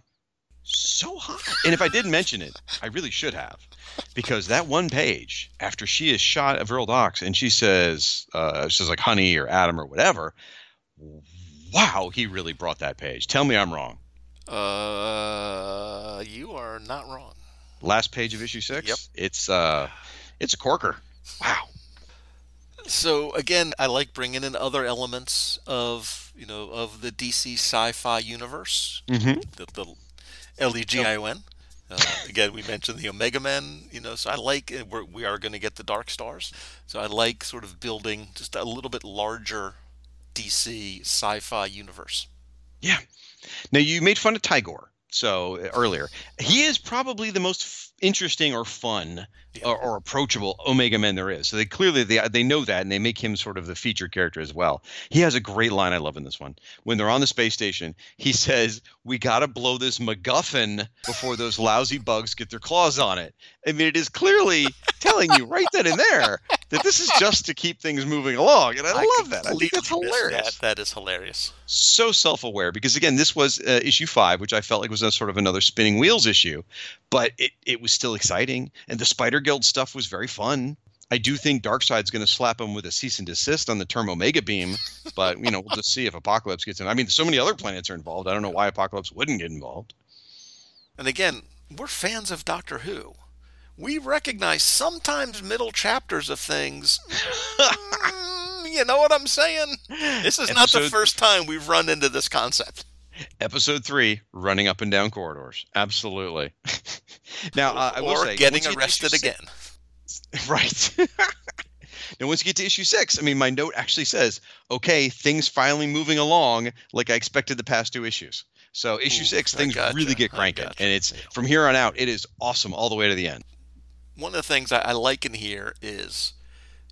so hot. And if I didn't mention it, I really should have, because that one page after she is shot at Vril Dox and she says, uh, she says like honey or Adam or whatever. Wow, he really brought that page. Tell me I'm wrong. Uh, you are not wrong. Last page of issue six. Yep. It's uh, it's a corker. Wow. So again, I like bringing in other elements of you know of the DC sci-fi universe. Mm-hmm. The, the L-E-G-I-O-N. Uh, again, we mentioned the Omega Men. You know, so I like uh, we're, we are going to get the Dark Stars. So I like sort of building just a little bit larger DC sci-fi universe. Yeah. Now you made fun of Tigorr so uh, earlier. He is probably the most interesting or fun Yeah. or, or approachable Omega Man there is. So they clearly they they know that and they make him sort of the feature character as well. He has a great line I love in this one. When they're on the space station, he (laughs) says, "We got to blow this MacGuffin before those lousy bugs get their claws on it." I mean, it is clearly (laughs) telling you right then and there that this is just to keep things moving along, and I, love that. I think that's hilarious That. that is hilarious. so self-aware because again this was uh, issue five which i felt like was a sort of another spinning wheels issue but it, it was still exciting and the spider guild stuff was very fun i do think darkseid's going to slap him with a cease and desist on the term omega beam but you know we'll just see if Apokolips gets in i mean so many other planets are involved i don't know why Apokolips wouldn't get involved And again, we're fans of Doctor Who. We recognize sometimes middle chapters of things. (laughs) Mm, you know what I'm saying? This is not the first time we've run into this concept. Episode three running up and down corridors absolutely (laughs) now uh, i will or say getting get arrested again. six- (laughs) Right. (laughs) now, once you get to issue six, I mean, my note actually says, okay, things finally moving along like I expected the past two issues. So, issue Ooh, six, things gotcha, really get cranking. gotcha. And it's from here on out, it is awesome all the way to the end. One of the things I, I like in here is,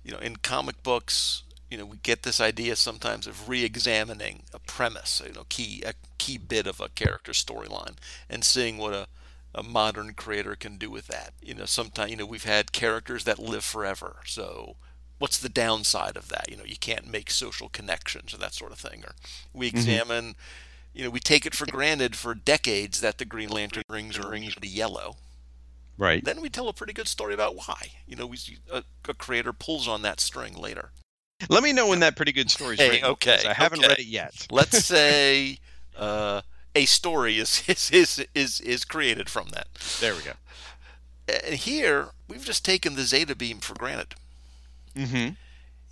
you know, in comic books, you know, we get this idea sometimes of re-examining a premise, you know, key a key bit of a character storyline, and seeing what a a modern creator can do with that. You know, sometimes you know we've had characters that live forever. So, what's the downside of that? You know, you can't make social connections or that sort of thing. Or we mm-hmm. examine, you know, we take it for granted for decades that the Green Lantern rings are rings to yellow Right. then we tell a pretty good story about why. You know, we a, a creator pulls on that string later. Let me know when that pretty good story's Hey, written. Okay, I haven't okay. read it yet. (laughs) Let's say uh, a story is, is is is is created from that. There we go. And here we've just taken the Zeta beam for granted. hmm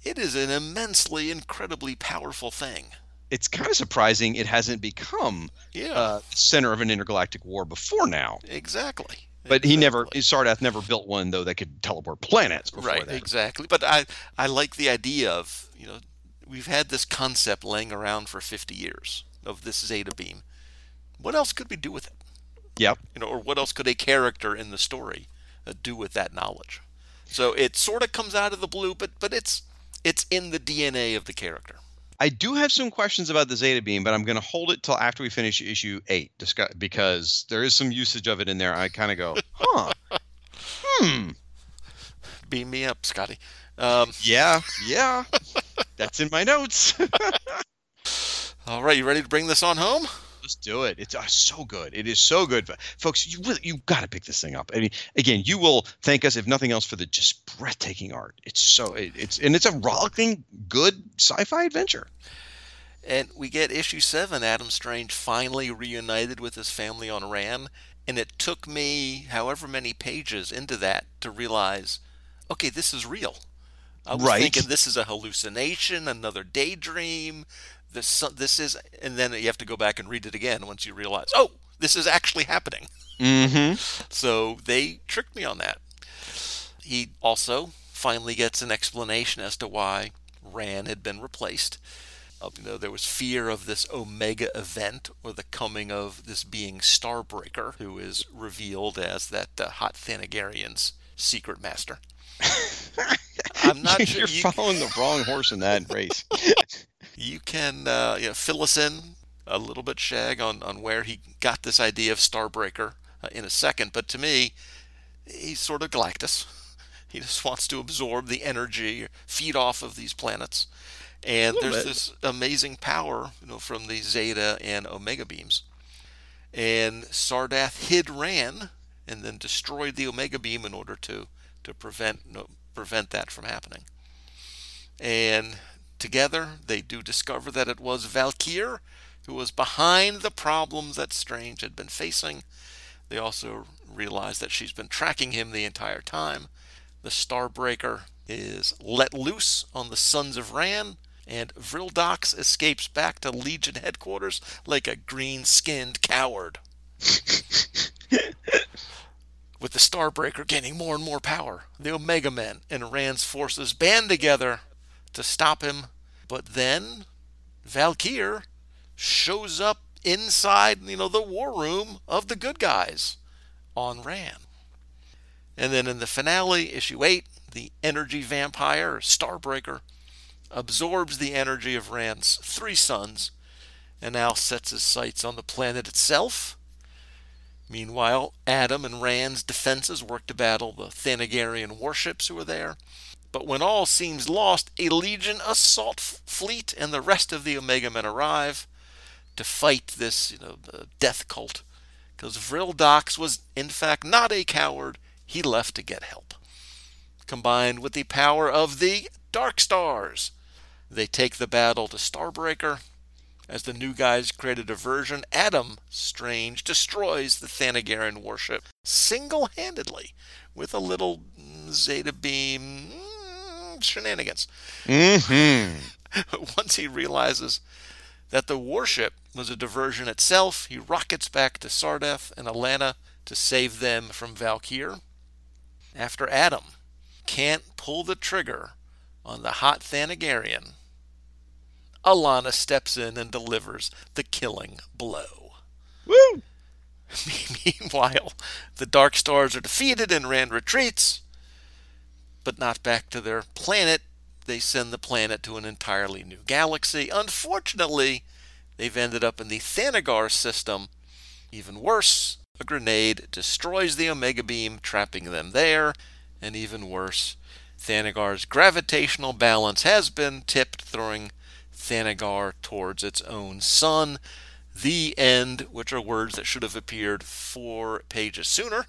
It is an immensely, incredibly powerful thing. It's kind of surprising it hasn't become Yeah, uh, center of an intergalactic war before now. exactly. But he never. Sardath never built one though that could teleport planets before right that. exactly but i i like the idea of you know we've had this concept laying around for 50 years of this zeta beam what else could we do with it Yep. you know or what else could a character in the story uh, do with that knowledge so it sort of comes out of the blue but but it's it's in the dna of the character I do have some questions about the Zeta Beam, but I'm going to hold it till after we finish issue eight, discuss, because there is some usage of it in there. I kind of go, (laughs) huh, hmm, beam me up scotty um, yeah, yeah, that's in my notes. (laughs) All right, you ready to bring this on home? Let's do it. It's uh, so good. It is so good, folks. You really you got to pick this thing up. I mean, again, you will thank us if nothing else for the just breathtaking art. It's so it, it's and it's a rollicking good sci-fi adventure. And we get issue seven. Adam Strange finally reunited with his family on Rann, and it took me however many pages into that to realize, okay, this is real. I was Right. thinking this is a hallucination, another daydream. This this is, and then you have to go back and read it again once you realize, oh, this is actually happening. Mm-hmm. (laughs) So they tricked me on that. He also finally gets an explanation as to why Rann had been replaced. Uh, you know, there was fear of this Omega event or the coming of this being Starbreaker, who is revealed as that uh, hot Thanagarian's secret master. (laughs) I'm not sure You're you, following the wrong horse in that race. (laughs) you can uh, you know, fill us in a little bit, Shag, on, on where he got this idea of Starbreaker uh, in a second. But to me, he's sort of Galactus. (laughs) He just wants to absorb the energy, feed off of these planets. And there's bit. this amazing power, you know, from the Zeta and Omega beams. And Sardath hid Rann and then destroyed the Omega beam in order to to prevent no, prevent that from happening. And together they do discover that it was Valkyr who was behind the problems that Strange had been facing. They also realize that she's been tracking him the entire time. The Starbreaker is let loose on the Sons of Rann, and Vril Dox escapes back to Legion headquarters like a green skinned coward. (laughs) With the Starbreaker gaining more and more power, the Omega Men and Rann's forces band together to stop him. But then Valkyr shows up inside, you know, the war room of the good guys on Rann. And then in the finale, issue 8, the energy vampire, Starbreaker, absorbs the energy of Rann's three sons and now sets his sights on the planet itself. Meanwhile, Adam and Rann's defenses work to battle the Thanagarian warships who are there. But when all seems lost, a Legion assault fleet and the rest of the Omega Men arrive to fight this, you know, death cult. Because Vril Dox was, in fact, not a coward. He left to get help. Combined with the power of the Dark Stars, they take the battle to Starbreaker. As the new guys create a diversion, Adam Strange destroys the Thanagarian warship single handedly with a little Zeta Beam shenanigans. Mm-hmm. (laughs) Once he realizes that the warship was a diversion itself, he rockets back to Sardath and Alanna to save them from Valkyr. After Adam can't pull the trigger on the hot Thanagarian, Alanna steps in and delivers the killing blow. Woo! (laughs) Meanwhile, the Dark Stars are defeated and Rann retreats, but not back to their planet. They send the planet to an entirely new galaxy. Unfortunately, they've ended up in the Thanagar system. Even worse, a grenade destroys the Omega Beam, trapping them there. And even worse, Thanagar's gravitational balance has been tipped, throwing Thanagar towards its own sun. The end, which are words that should have appeared four pages sooner.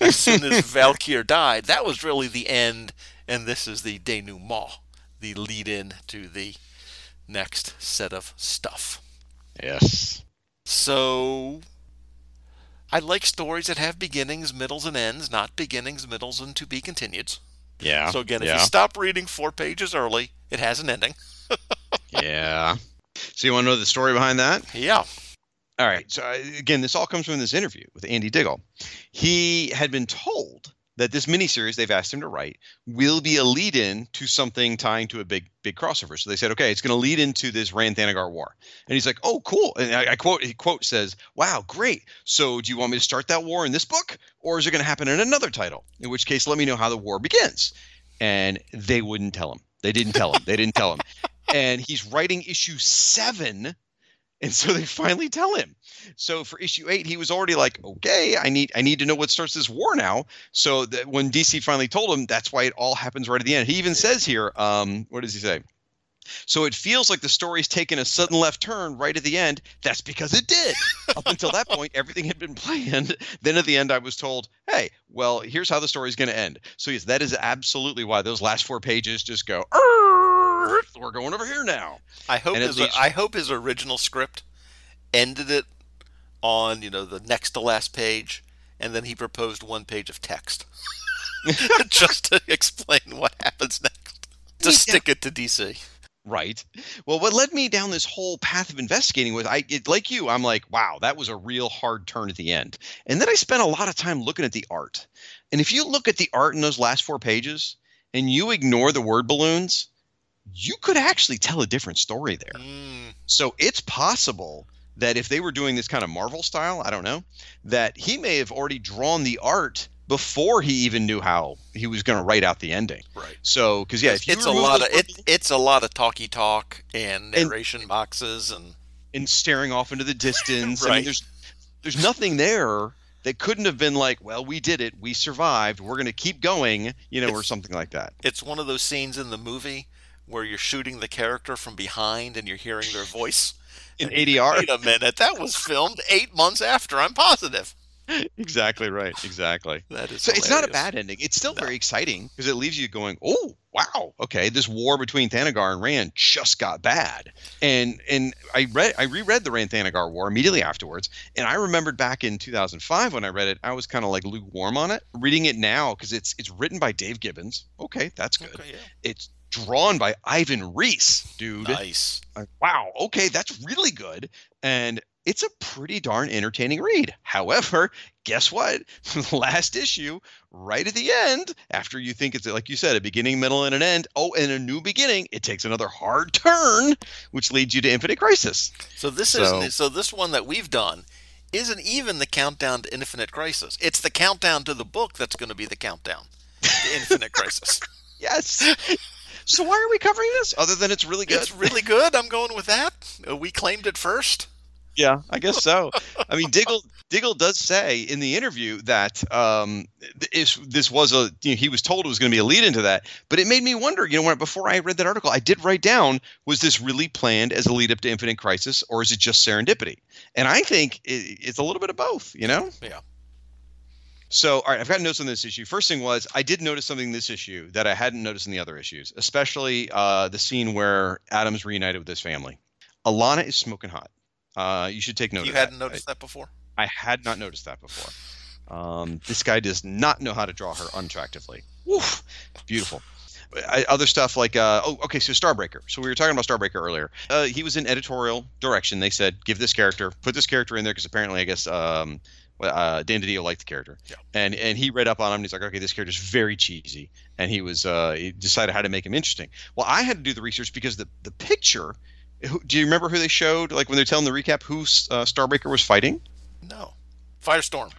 As soon as Valkyr died, that was really the end, and this is the denouement, the lead in to the next set of stuff. Yes. So, I like stories that have beginnings, middles, and ends, not beginnings, middles, and to be continued. Yeah. So, again, if yeah. you stop reading four pages early, it has an ending. (laughs) yeah. So you want to know the story behind that? Yeah. All right. So uh, again, this all comes from this interview with Andy Diggle. He had been told that this miniseries they've asked him to write will be a lead-in to something tying to a big, big crossover. So they said, okay, it's going to lead into this Rann Thanagar war. And he's like, oh, cool. And I, I quote, he quote says, wow, great. So do you want me to start that war in this book, or is it going to happen in another title? In which case, let me know how the war begins. And they wouldn't tell him. They didn't tell him. They didn't tell him. And he's writing issue seven and so they finally tell him. So for issue eight, he was already like, "Okay, I need I need to know what starts this war now." So that when DC finally told him, that's why it all happens right at the end. He even says here, um, what does he say? So it feels like the story's taken a sudden left turn right at the end. That's because it did. (laughs) Up until that point, everything had been planned. Then at the end, I was told, hey, well, here's how the story's going to end. So, yes, that is absolutely why those last four pages just go, we're going over here now. I hope And his least- I hope his original script ended it on you know the next to last page, and then he proposed one page of text (laughs) (laughs) just to explain what happens next. To Yeah. stick it to DC. Right. Well, what led me down this whole path of investigating was I, it, like you, I'm like, wow, that was a real hard turn at the end. And then I spent a lot of time looking at the art. And if you look at the art in those last four pages and you ignore the word balloons, you could actually tell a different story there. Mm, So it's possible that if they were doing this kind of Marvel style, I don't know, that he may have already drawn the art before he even knew how he was going to write out the ending. right. So, because yeah, it's a lot of it, it's a lot of talky talk and And- narration boxes and and staring off into the distance. I Right. mean, there's there's nothing there that couldn't have been like, well, we did it, we survived, we're going to keep going, you know, or something like that. it's one of those scenes in the movie where you're shooting the character from behind and you're hearing their voice. (laughs) In ADR, Wait a minute, that was filmed eight months after. I'm positive. (laughs) exactly right, exactly. (laughs) That is So it's not a bad ending. It's still No. very exciting because it leaves you going, "Oh, wow, okay, this war between Thanagar and Rann just got bad." And and I read I reread the Rann Thanagar War immediately afterwards, and I remembered back in 2005 when I read it, I was kind of like lukewarm on it. Reading it now because it's it's written by Dave Gibbons. Okay, that's good. Okay, yeah. It's drawn by Ivan Reis, dude. Nice. Like, wow, okay, that's really good. And it's a pretty darn entertaining read. However, guess what? (laughs) Last issue, right at the end, after you think it's like you said, a beginning, middle, and an end. Oh, and a new beginning, it takes another hard turn, which leads you to Infinite Crisis. So this So- isn't so this one that we've done isn't even the countdown to Infinite Crisis. It's the countdown to the book that's going to be the countdown to Infinite (laughs) Crisis. Yes. So why are we covering this? Other than it's really good. It's really good. I'm going with that. Uh, We claimed it first. Yeah, I guess so. (laughs) I mean, Diggle Diggle does say in the interview that um, is, this was a you know, he was told it was going to be a lead into that, but it made me wonder. You know, when before I read that article, I did write down was this really planned as a lead up to Infinite Crisis, or is it just serendipity? And I think it, it's a little bit of both. You know. Yeah. So, all right, I've got notes on this issue. First thing was I did notice something in this issue that I hadn't noticed in the other issues, especially uh, the scene where Adam's reunited with his family. Alanna is smoking hot. Uh, you should take note. you of that. hadn't noticed that before. I had not noticed that before. Um, this guy does not know how to draw her unattractively. Woof, beautiful. I, other stuff like uh, oh okay so Starbreaker. So we were talking about Starbreaker earlier. Uh, he was in editorial direction. They said give this character, put this character in there because apparently I guess um, uh, Dan DiDio liked the character. Yeah. And and he read up on him. and He's like okay this character's very cheesy, and he was uh, he decided how to make him interesting. Well I had to do the research because the the picture. who- Do you remember who they showed? Like when they're telling the recap, who uh, Starbreaker was fighting? No. Firestorm.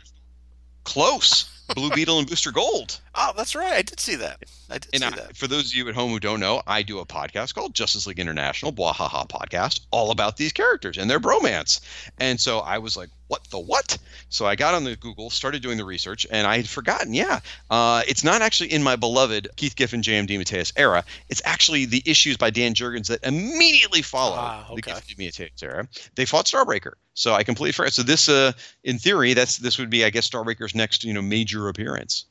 Close. Blue Beetle and Booster Gold. Oh, that's right. I did see that. I did And see I, that. for those of you at home who don't know, I do a podcast called Justice League International, Bwahaha podcast, all about these characters and their bromance. And so I was like, what the what? So I got on the Google, started doing the research, and I had forgotten, yeah, uh, it's not actually in my beloved Keith Giffen, J.M. DeMatteis era. It's actually the issues by Dan Jurgens that immediately follow Ah, the okay. Giffen DeMatteis era. They fought Starbreaker. So I completely forgot. So this, uh, in theory, that's this would be, I guess, Starbreaker's next, you know, major appearance.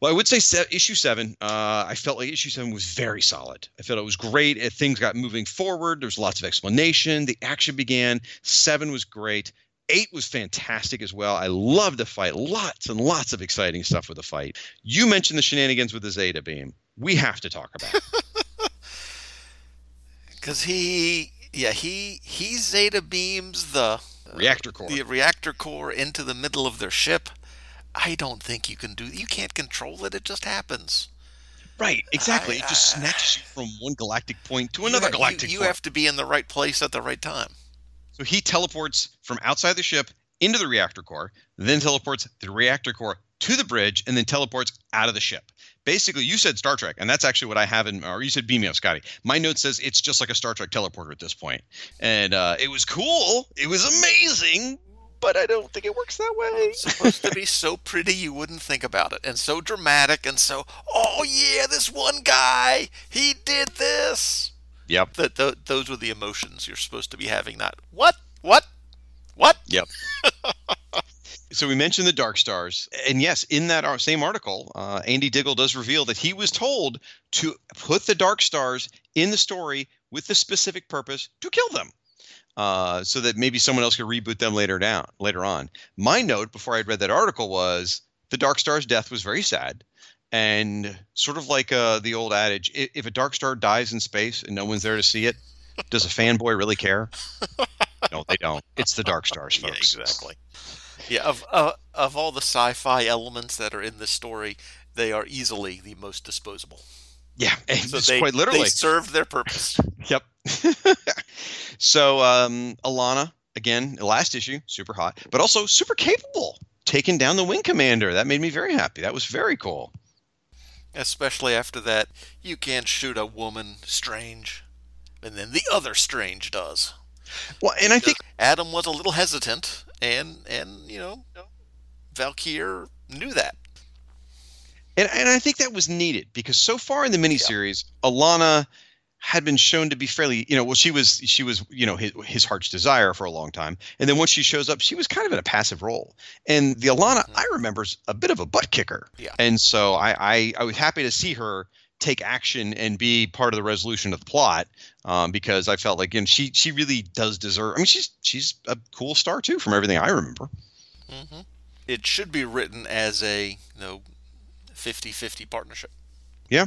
Well, I would say se- issue seven. Uh, I felt like issue seven was very solid. I felt it was great. Uh, Things got moving forward. There was lots of explanation. The action began. Seven was great. Eight was fantastic as well. I loved the fight. Lots and lots of exciting stuff with the fight. You mentioned the shenanigans with the Zeta beam. We have to talk about. it. (laughs) Because he, yeah, he he zeta beams the Reactor core. the reactor core into the middle of their ship. I don't think you can do. You can't control it. It just happens. Right, exactly. it just I- snatches you from one galactic point to another ha- you- galactic You, point. You have to be in the right place at the right time. So he teleports from outside the ship into the reactor core, then teleports the reactor core to the bridge, and then teleports out of the ship. Basically, you said Star Trek, and that's actually what I have in, or you said beam me up, Scotty. My note says it's just like a Star Trek teleporter at this point. And uh, it was cool. It was amazing, but I don't think it works that way. It's supposed to be so pretty you wouldn't think about it, and so dramatic, and so oh yeah, this one guy he did this. Yep. That th- those were the emotions you're supposed to be having. Not what, what, what. (laughs) Yep. so we mentioned the Dark Stars, and yes, in that same article, uh, Andy Diggle does reveal that he was told to put the Dark Stars in the story with the specific purpose to kill them. Uh, so that maybe someone else could reboot them later down later on. My note before I'd read that article was the Dark Star's death was very sad, and sort of like uh, the old adage: if a Dark Star dies in space and no one's there to see it, does a fanboy really care? (laughs) no, they don't. It's the Dark Stars, Yeah, folks. exactly. Yeah, of uh, of all the sci-fi elements that are in this story, they are easily the most disposable. Yeah, So they, quite literally. they served their purpose. (laughs) Yep. (laughs) so um, Alanna again, last issue, super hot, but also super capable, taking down the wing commander. That made me very happy. That was very cool. Especially after that, you can't shoot a woman, Strange, and then the other Strange does. Well, and I think Adam was a little hesitant, and and you know, Valkyr knew that. and, and I think that was needed because so far in the miniseries, Alanna had been shown to be fairly, you know, well, she was she was, you know, his, his heart's desire for a long time, and then once she shows up, she was kind of in a passive role. And the Alanna I remember is a bit of a butt kicker, Yeah. and so I I, I was happy to see her take action and be part of the resolution of the plot um, because I felt like you know, she she really does deserve. I mean, she's she's a cool star too, from everything I remember. hmm It should be written as a you know 50-50 partnership. Yeah,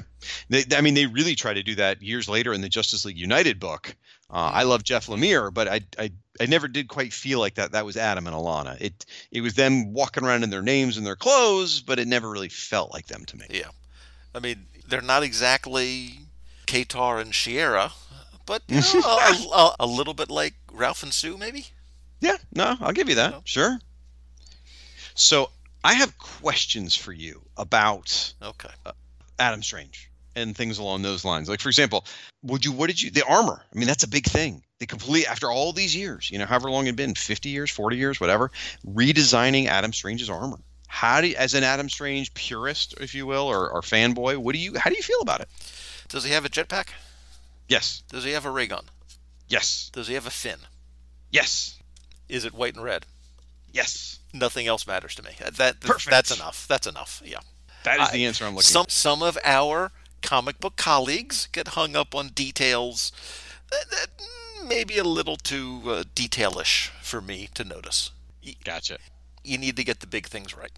they, I mean, they really try to do that years later in the Justice League United book. Uh, I love Jeff Lemire, but I, I I never did quite feel like that. That was Adam and Alanna. It it was them walking around in their names and their clothes, but it never really felt like them to me. Yeah, I mean they're not exactly Katar and Shiera, but you know, (laughs) a, a, a little bit like Ralph and Sue, maybe. Yeah, no, I'll give you that. Sure. So I have questions for you about Okay. Adam Strange and things along those lines. Like for example, would you what did you the armor? I mean, that's a big thing. They complete after all these years, you know, however long it'd been, 50 years, 40 years, whatever, redesigning Adam Strange's armor. How do you, as an Adam Strange purist, if you will, or, or fanboy, what do you how do you feel about it? Does he have a jetpack? Yes. Does he have a ray gun? Yes. Does he have a fin? Yes. Is it white and red? Yes. Nothing else matters to me. That Perfect. that's enough. That's enough. Yeah. That is I- the answer I'm looking Some some of our comic book colleagues get hung up on details that, that maybe a little too uh, detailish for me to notice. Gotcha. You need to get the big things right.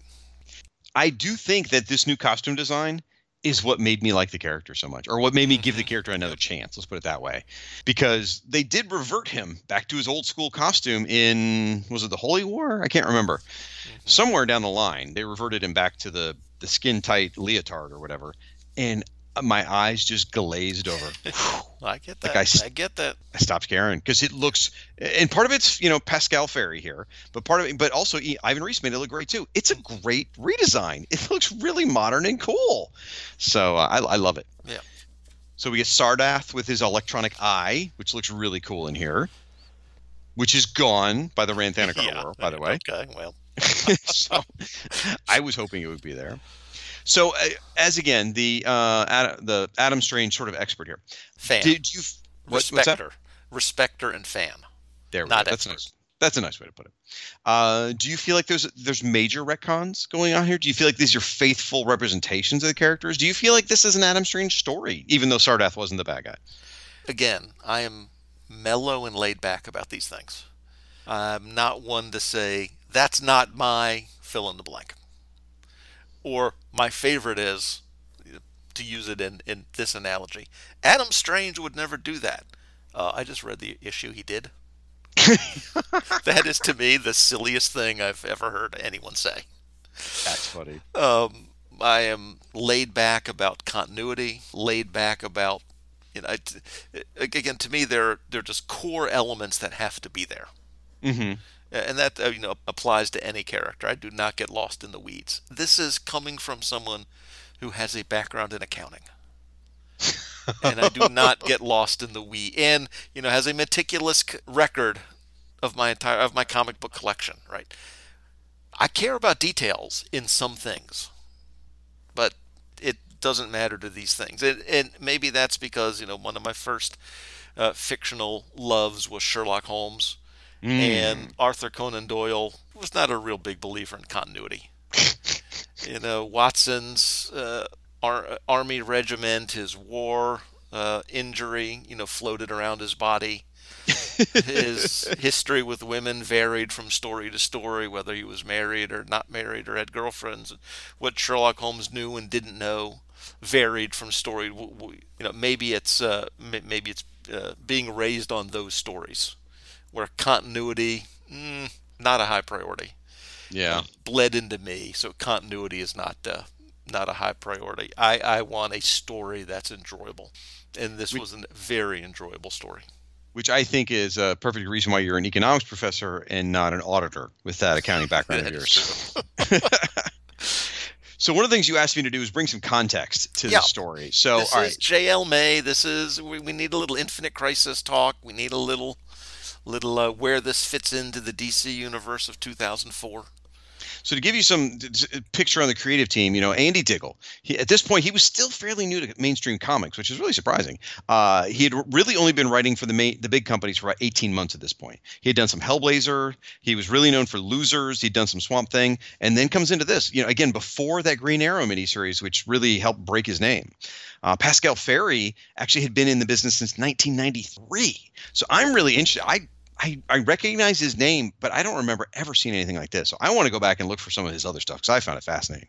I do think that this new costume design is what made me like the character so much, or what made me give the character another chance. Let's put it that way, because they did revert him back to his old school costume in was it the Holy War? I can't remember. Somewhere down the line, they reverted him back to the the skin tight leotard or whatever, and my eyes just glazed over. (laughs) I get that. Like I I get that. I stopped caring because it looks, and part of it's you know Pascal Ferry here, but part of it, but also Ivan Reis made it look great too. It's a great redesign. It (laughs) looks really modern and cool, so uh, I, I love it. Yeah. So we get Sardath with his electronic eye, which looks really cool in here, which is gone by the Rann Thanagar Yeah. War, by the way. Okay. Well, so (laughs) I was hoping it would be there. So uh, as again the uh, Ad, the Adam Strange sort of expert here. fan. Did you? What, respecter. Respecter and fan. There we Not go. That's expert. nice. That's a nice way to put it. Uh, do you feel like there's there's major retcons going on here? Do you feel like these are faithful representations of the characters? Do you feel like this is an Adam Strange story, even though Sardath wasn't the bad guy? Again, I am mellow and laid back about these things. I'm not one to say that's not my fill in the blank. Or my favorite is to use it in, in this analogy. Adam Strange would never do that. Uh, I just read the issue he did. (laughs) that is to me the silliest thing I've ever heard anyone say. That's funny. Um, I am laid back about continuity, laid back about you know. It, again, to me, they're they're just core elements that have to be there, Mm-hmm. And that uh, you know applies to any character. I do not get lost in the weeds. This is coming from someone who has a background in accounting. and I do not get lost in the weed, and you know has a meticulous record of my entire of my comic book collection. Right, I care about details in some things, but it doesn't matter to these things. And, and maybe that's because you know one of my first uh, fictional loves was Sherlock Holmes, Mm. and Arthur Conan Doyle was not a real big believer in continuity. (laughs) you know, Watson's uh, ar- army regiment, his war uh, injury, you know, floated around his body. his (laughs) history with women varied from story to story, whether he was married or not married or had girlfriends. What Sherlock Holmes knew and didn't know varied from story. You know, maybe it's uh, maybe it's uh, being raised on those stories, where continuity mm, not a high priority. yeah. Bled into me, so continuity is not uh, not a high priority. I I want a story that's enjoyable, and this was a very enjoyable story. Which I think is a perfect reason why you're an economics professor and not an auditor with that accounting background of (laughs) yours. (laughs) So one of the things you asked me to do is bring some context to Yeah. the story. So this all is right, J.L. May. This is we, we need a little Infinite Crisis talk. We need a little little uh, where this fits into the DC universe of 2004. So to give you some picture on the creative team, you know, Andy Diggle. He, at this point, he was still fairly new to mainstream comics, which is really surprising. Uh, he had really only been writing for the main, the big companies for about 18 months at this point. He had done some Hellblazer. He was really known for Losers. He'd done some Swamp Thing, and then comes into this. You know, again before that Green Arrow miniseries, which really helped break his name. Uh, Pascal Ferry actually had been in the business since 1993. So I'm really interested. I I, I recognize his name, but I don't remember ever seeing anything like this. So I want to go back and look for some of his other stuff because I found it fascinating.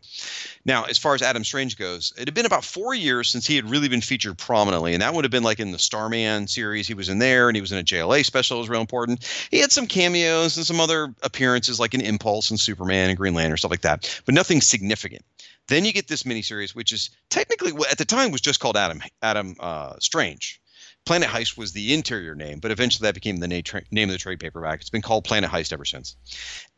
Now, as far as Adam Strange goes, it had been about four years since he had really been featured prominently, and that would have been like in the Starman series. He was in there, and he was in a JLA special. It was real important. He had some cameos and some other appearances, like in Impulse and Superman and Green Lantern, stuff like that, but nothing significant. Then you get this miniseries, which is technically at the time was just called Adam Adam uh, Strange. Planet Heist was the interior name, but eventually that became the na- tra- name of the trade paperback. It's been called Planet Heist ever since.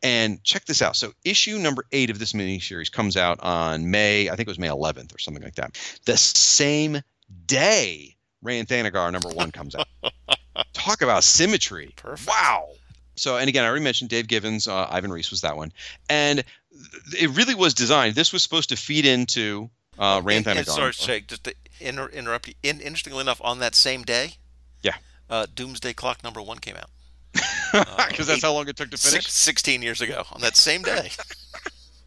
And check this out. So issue number eight of this miniseries comes out on May, I think it was May 11th or something like that. The same day Rann Thanagar number one comes out. (laughs) Talk about symmetry. Perfect. Wow. So, and again, I already mentioned Dave Gibbons, uh, Ivan Reis was that one. And it really was designed. This was supposed to feed into uh, Rann And- and sorry, Shake, just to inter- interrupt you. In, interestingly enough, on that same day, Yeah. uh, Doomsday Clock number one came out. (laughs) Because that's how long it took to finish. Six, 16 years ago, on that same day. (laughs)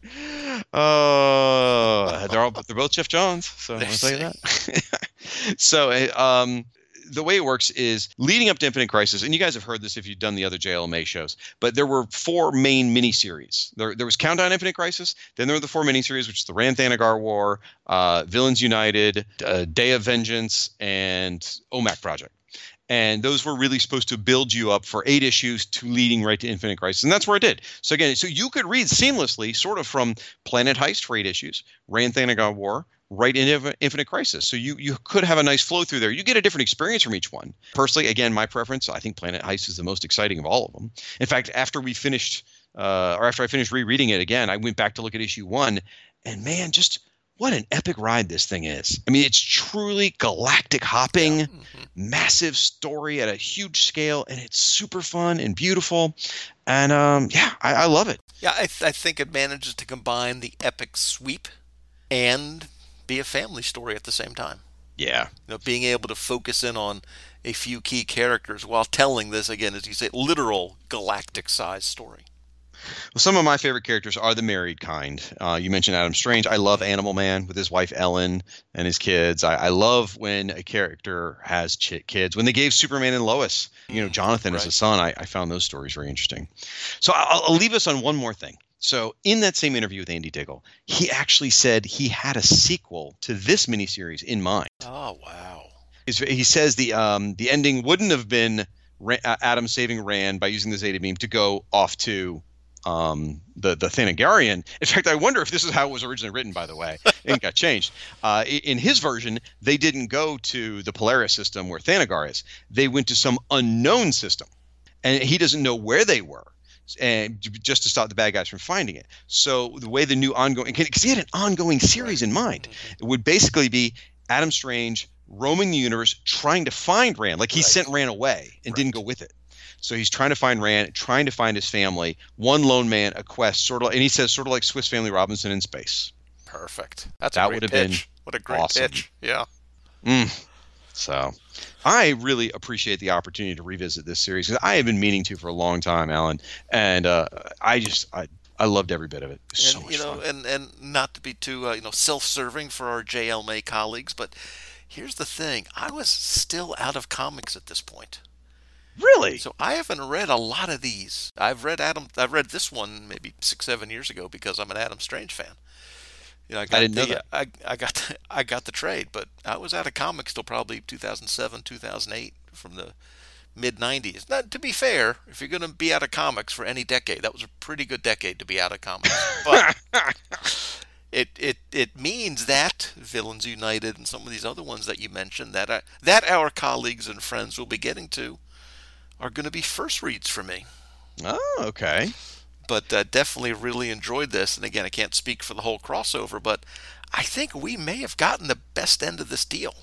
(laughs) Oh, they're all they're both Geoff Johns, so I'll tell you that. so, uh, um, the way it works is leading up to Infinite Crisis, and you guys have heard this if you've done the other JLMA shows, but there were four main miniseries. There, there was Countdown Infinite Crisis, then there were the four miniseries, which is the Rann Thanagar War, uh, Villains United, uh, Day of Vengeance, and OMAC Project. And those were really supposed to build you up for eight issues to leading right to Infinite Crisis. And that's where it did. So again, so you could read seamlessly, sort of from Planet Heist for eight issues, Rann Thanagar War, right into Infinite Crisis. So you you could have a nice flow through there. You get a different experience from each one. Personally, again, my preference, I think Planet Heist is the most exciting of all of them. In fact, after we finished, uh, or after I finished rereading it again, I went back to look at issue one, and man, just what an epic ride this thing is. I mean, it's truly galactic hopping, Mhm. massive story at a huge scale, and it's super fun and beautiful. And um, yeah, I, I love it. Yeah, I, th- I think it manages to combine the epic sweep and be a family story at the same time. Yeah. You know, being able to focus in on a few key characters while telling this again, as you say, literal galactic size story. Well, some of my favorite characters are the married kind. Uh, you mentioned Adam Strange. I love Animal Man with his wife Ellen and his kids. I, I love when a character has ch- kids. When they gave Superman and Lois, you know, Jonathan as a son, I, I found those stories very interesting. So I'll, I'll leave us on one more thing. So in that same interview with Andy Diggle, he actually said he had a sequel to this miniseries in mind. Oh wow! He says the um, the ending wouldn't have been uh, Adam saving Rann by using the Zeta beam to go off to um, the the Thanagarian. In fact, I wonder if this is how it was originally written. By the way, (laughs) it got changed. Uh, in his version, they didn't go to the Polaris system where Thanagar is. They went to some unknown system, and he doesn't know where they were. And just to stop the bad guys from finding it. So the way the new ongoing, because he had an ongoing series in mind, it would basically be Adam Strange roaming the universe trying to find Rann. Like he Right. sent Rann away and didn't go with it. So he's trying to find Rann, trying to find his family. One lone man, a quest, sort of, and he says sort of like Swiss Family Robinson in space. Perfect. That's That would have been pitch. what a great awesome. pitch. Yeah. Mm. So I really appreciate the opportunity to revisit this series because I have been meaning to for a long time, Alan, and uh, I just I I loved every bit of it. it and so much you know, fun. and and not to be too uh, you know self-serving for our JL May colleagues, but here's the thing: I was still out of comics at this point, really, so I haven't read a lot of these. I've read Adam. I've read this one maybe six, seven years ago because I'm an Adam Strange fan. You know, I, got didn't know the, that. I, I got the, I got the trade, but I was out of comics till probably 2007, 2008, from the mid 90s. Now, to be fair, if you're going to be out of comics for any decade, that was a pretty good decade to be out of comics. But (laughs) it, it, it means that Villains United and some of these other ones that you mentioned that I, that our colleagues and friends will be getting to are going to be first reads for me. oh, okay. But uh, definitely really enjoyed this. And again, I can't speak for the whole crossover, but I think we may have gotten the best end of this deal.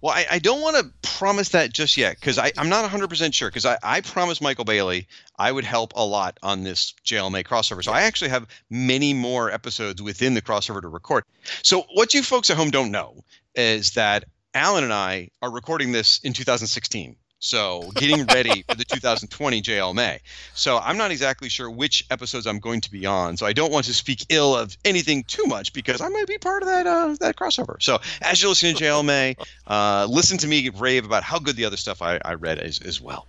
Well, I, I don't want to promise that just yet because I'm not 100% sure because I, I promised Michael Bailey I would help a lot on this JLMA crossover. So I actually have many more episodes within the crossover to record. So what you folks at home don't know is that Alan and I are recording this in 2016. So getting ready for the 2020 JLMA. So I'm not exactly sure which episodes I'm going to be on. So I don't want to speak ill of anything too much because I might be part of that uh, that crossover. So as you're listening to JLMA, uh, listen to me rave about how good the other stuff I, I read is as well.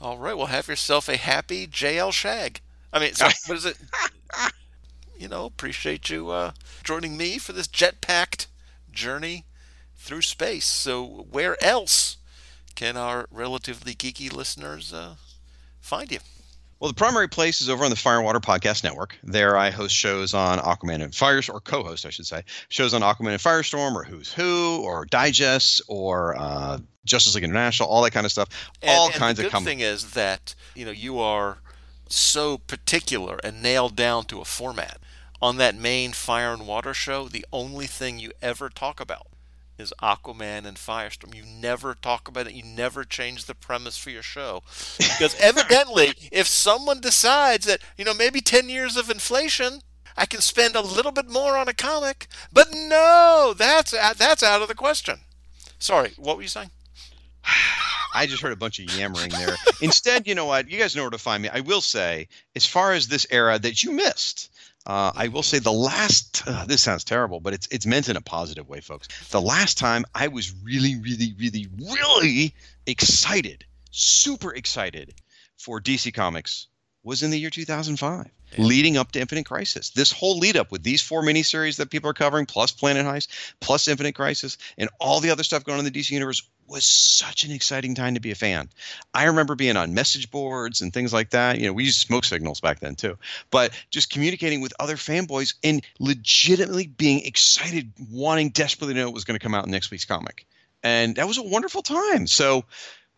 All right, well, have yourself a happy JL Shag. I mean, so, what is it? (laughs) You know, appreciate you uh, joining me for this jet-packed journey through space. So, where else can our relatively geeky listeners uh, find you? Well, the primary place is over on the Firewater Podcast Network. There, I host shows on Aquaman and Fire, or co-host, I should say, shows on Aquaman and Firestorm, or Who's Who, or Digests, or uh, Justice League International, all that kind of stuff. And, all and kinds the of good thing is that you know you are so particular and nailed down to a format. On that main Fire and Water show, the only thing you ever talk about is Aquaman and Firestorm. You never talk about it. You never change the premise for your show. Because (laughs) evidently, if someone decides that, you know, maybe 10 years of inflation, I can spend a little bit more on a comic, but no, that's that's out of the question. Sorry, what were you saying? I just heard a bunch of yammering there. Instead, you know what? You guys know where to find me. I will say, as far as this era that you missed, uh, I will say the last. Uh, (sighs) this sounds terrible, but it's it's meant in a positive way, folks. The last time I was really, really, really, really excited, super excited for DC Comics was in the year 2005, leading up to Infinite Crisis. This whole lead up with these four miniseries that people are covering, plus Planet Heist, plus Infinite Crisis, and all the other stuff going on in the DC universe was such an exciting time to be a fan. I remember being on message boards and things like that. You know, we used smoke signals back then too, but just communicating with other fanboys and legitimately being excited, wanting desperately to know what was going to come out in next week's comic. And that was a wonderful time. So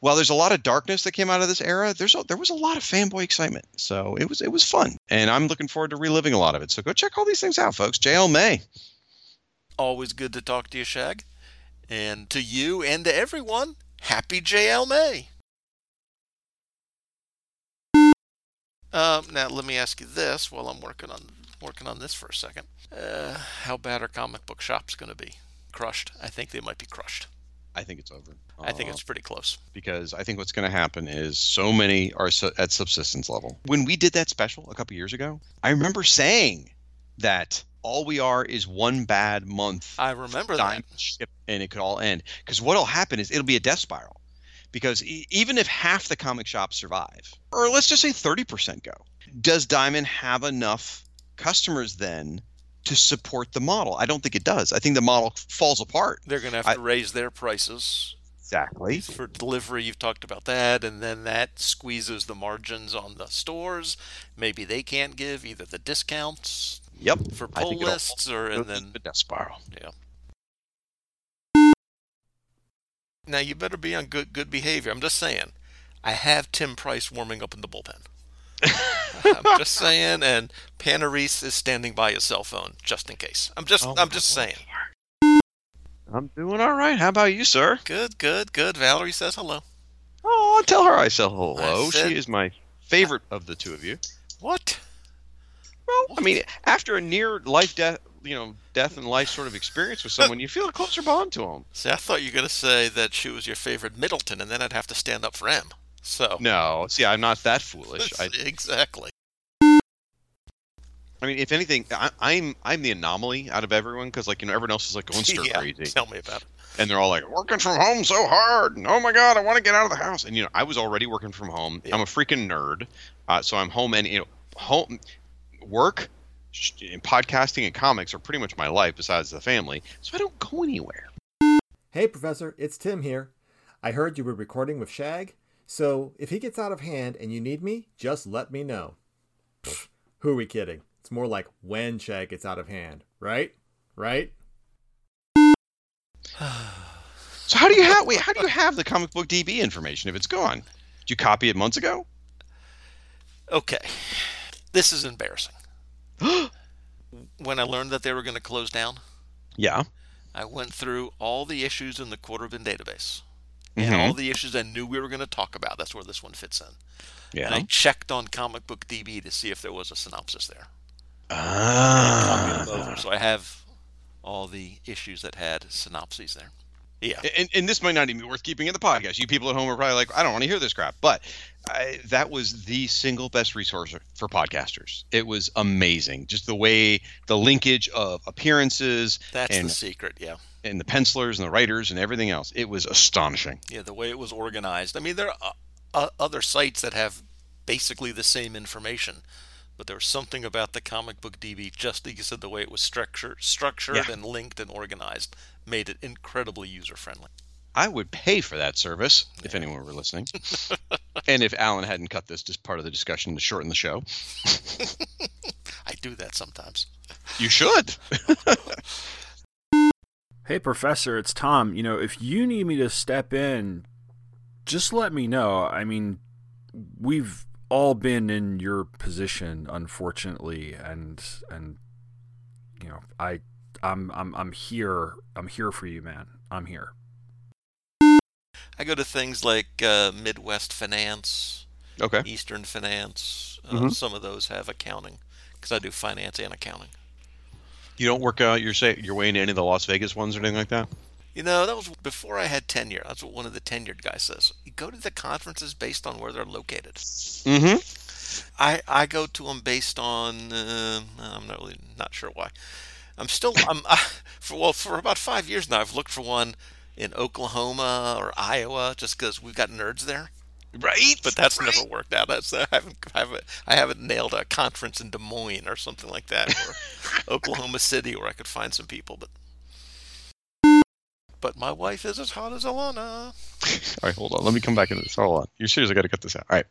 while there's a lot of darkness that came out of this era, there's a, there was a lot of fanboy excitement. So it was it was fun, and I'm looking forward to reliving a lot of it. So go check all these things out, folks. JL May. Always good to talk to you, Shag. And to you and to everyone, happy JL May. Um, now let me ask you this while I'm working on working on this for a second. Uh, how bad are comic book shops going to be? Crushed? I think they might be crushed. I think it's over. I think Uh, it's pretty close. because I think what's going to happen is so many are at subsistence level. When we did that special a couple years ago, I remember saying that all we are is one bad month I remember that. And it could all end. Because what'll happen is it'll be a death spiral. Because e- even if half the comic shops survive, or let's just say 30% go, does Diamond have enough customers then to support the model? I don't think it does. I think the model falls apart. They're going to have I- to raise their prices Exactly. for delivery. You've talked about that, and then that squeezes the margins on the stores. Maybe they can't give either the discounts Yep. for I pull lists, or go and then the death spiral. now you better be on good good behavior. I'm just saying. I have Tim Price warming up in the bullpen. I'm (laughs) just saying, and Panarese is standing by his cell phone just in case. I'm just Oh, I'm just saying. I'm doing all right. How about you, sir? Good, good, good. Valerie says hello. Oh, I'll tell her I said hello. I said- she is my favorite of the two of you. What? Well, I mean, after a near life death, you know, death and life sort of experience with someone, you feel a closer bond to them. See, I thought you were going to say that she was your favorite Middleton, and then I'd have to stand up for M. So No, see, I'm not that foolish. (laughs) I, exactly. I mean, if anything, I, I'm I'm the anomaly out of everyone because, like, you know, everyone else is like going stir (laughs) yeah, crazy, tell me about it. and they're all like working from home so hard. And, oh my god, I want to get out of the house. And you know, I was already working from home. Yeah. I'm a freaking nerd, uh, so I'm home and you know, home work, and podcasting and comics are pretty much my life besides the family. So I don't go anywhere. Hey, Professor, it's Tim here. I heard you were recording with Shag, so if he gets out of hand and you need me, just let me know. Pfft, who are we kidding? It's more like when Shag gets out of hand, right? Right? So how do you have wait? How do you have the comic book DB information if it's gone? Did you copy it months ago? Okay, this is embarrassing. (gasps) when I learned that they were going to close down, Yeah. I went through all the issues in the Quarter Bin database and all the issues I knew we were going to talk about. That's where this one fits in. Yeah. And I checked on Comic Book DB to see if there was a synopsis there. Ah. So I have all the issues that had synopses there. Yeah. And, and this might not even be worth keeping in the podcast. You people at home are probably like, I don't want to hear this crap. But I, that was the single best resource for podcasters. It was amazing. Just the way the linkage of appearances That's and, the secret. Yeah. and the pencilers and the writers and everything else. It was astonishing. Yeah, the way it was organized. I mean, there are uh, other sites that have basically the same information, but there was something about the comic book DB, just like you said, the way it was structured, structured Yeah. and linked and organized, made it incredibly user friendly. I would pay for that service if anyone were listening. (laughs) and if Alan hadn't cut this just part of the discussion to shorten the show, (laughs) I do that sometimes. you should. (laughs) Hey, Professor, it's Tom. You know, if you need me to step in, just let me know. I mean, we've all been in your position, unfortunately, and and you know, I, I'm I'm I'm here. I'm here for you, man. I'm here. I go to things like uh, Midwest Finance, Okay. Eastern Finance. Uh, Mhm. Some of those have accounting because I do finance and accounting. You don't work out your say your way into any of the Las Vegas ones or anything like that? You know, that was before I had tenure. That's what one of the tenured guys says. You go to the conferences based on where they're located. Mm-hmm. I I go to them based on uh, I'm not really not sure why. I'm still I'm (laughs) uh, for well for about five years now. I've looked for one in Oklahoma or Iowa just because we've got nerds there. Right. But that's never worked out. That's I haven't I haven't I haven't nailed a conference in Des Moines or something like that or (laughs) Oklahoma City where I could find some people. But but my wife is as hot as Alanna. All right, hold on. Let me come back into this. Hold on. You're serious? I got to cut this out. All right.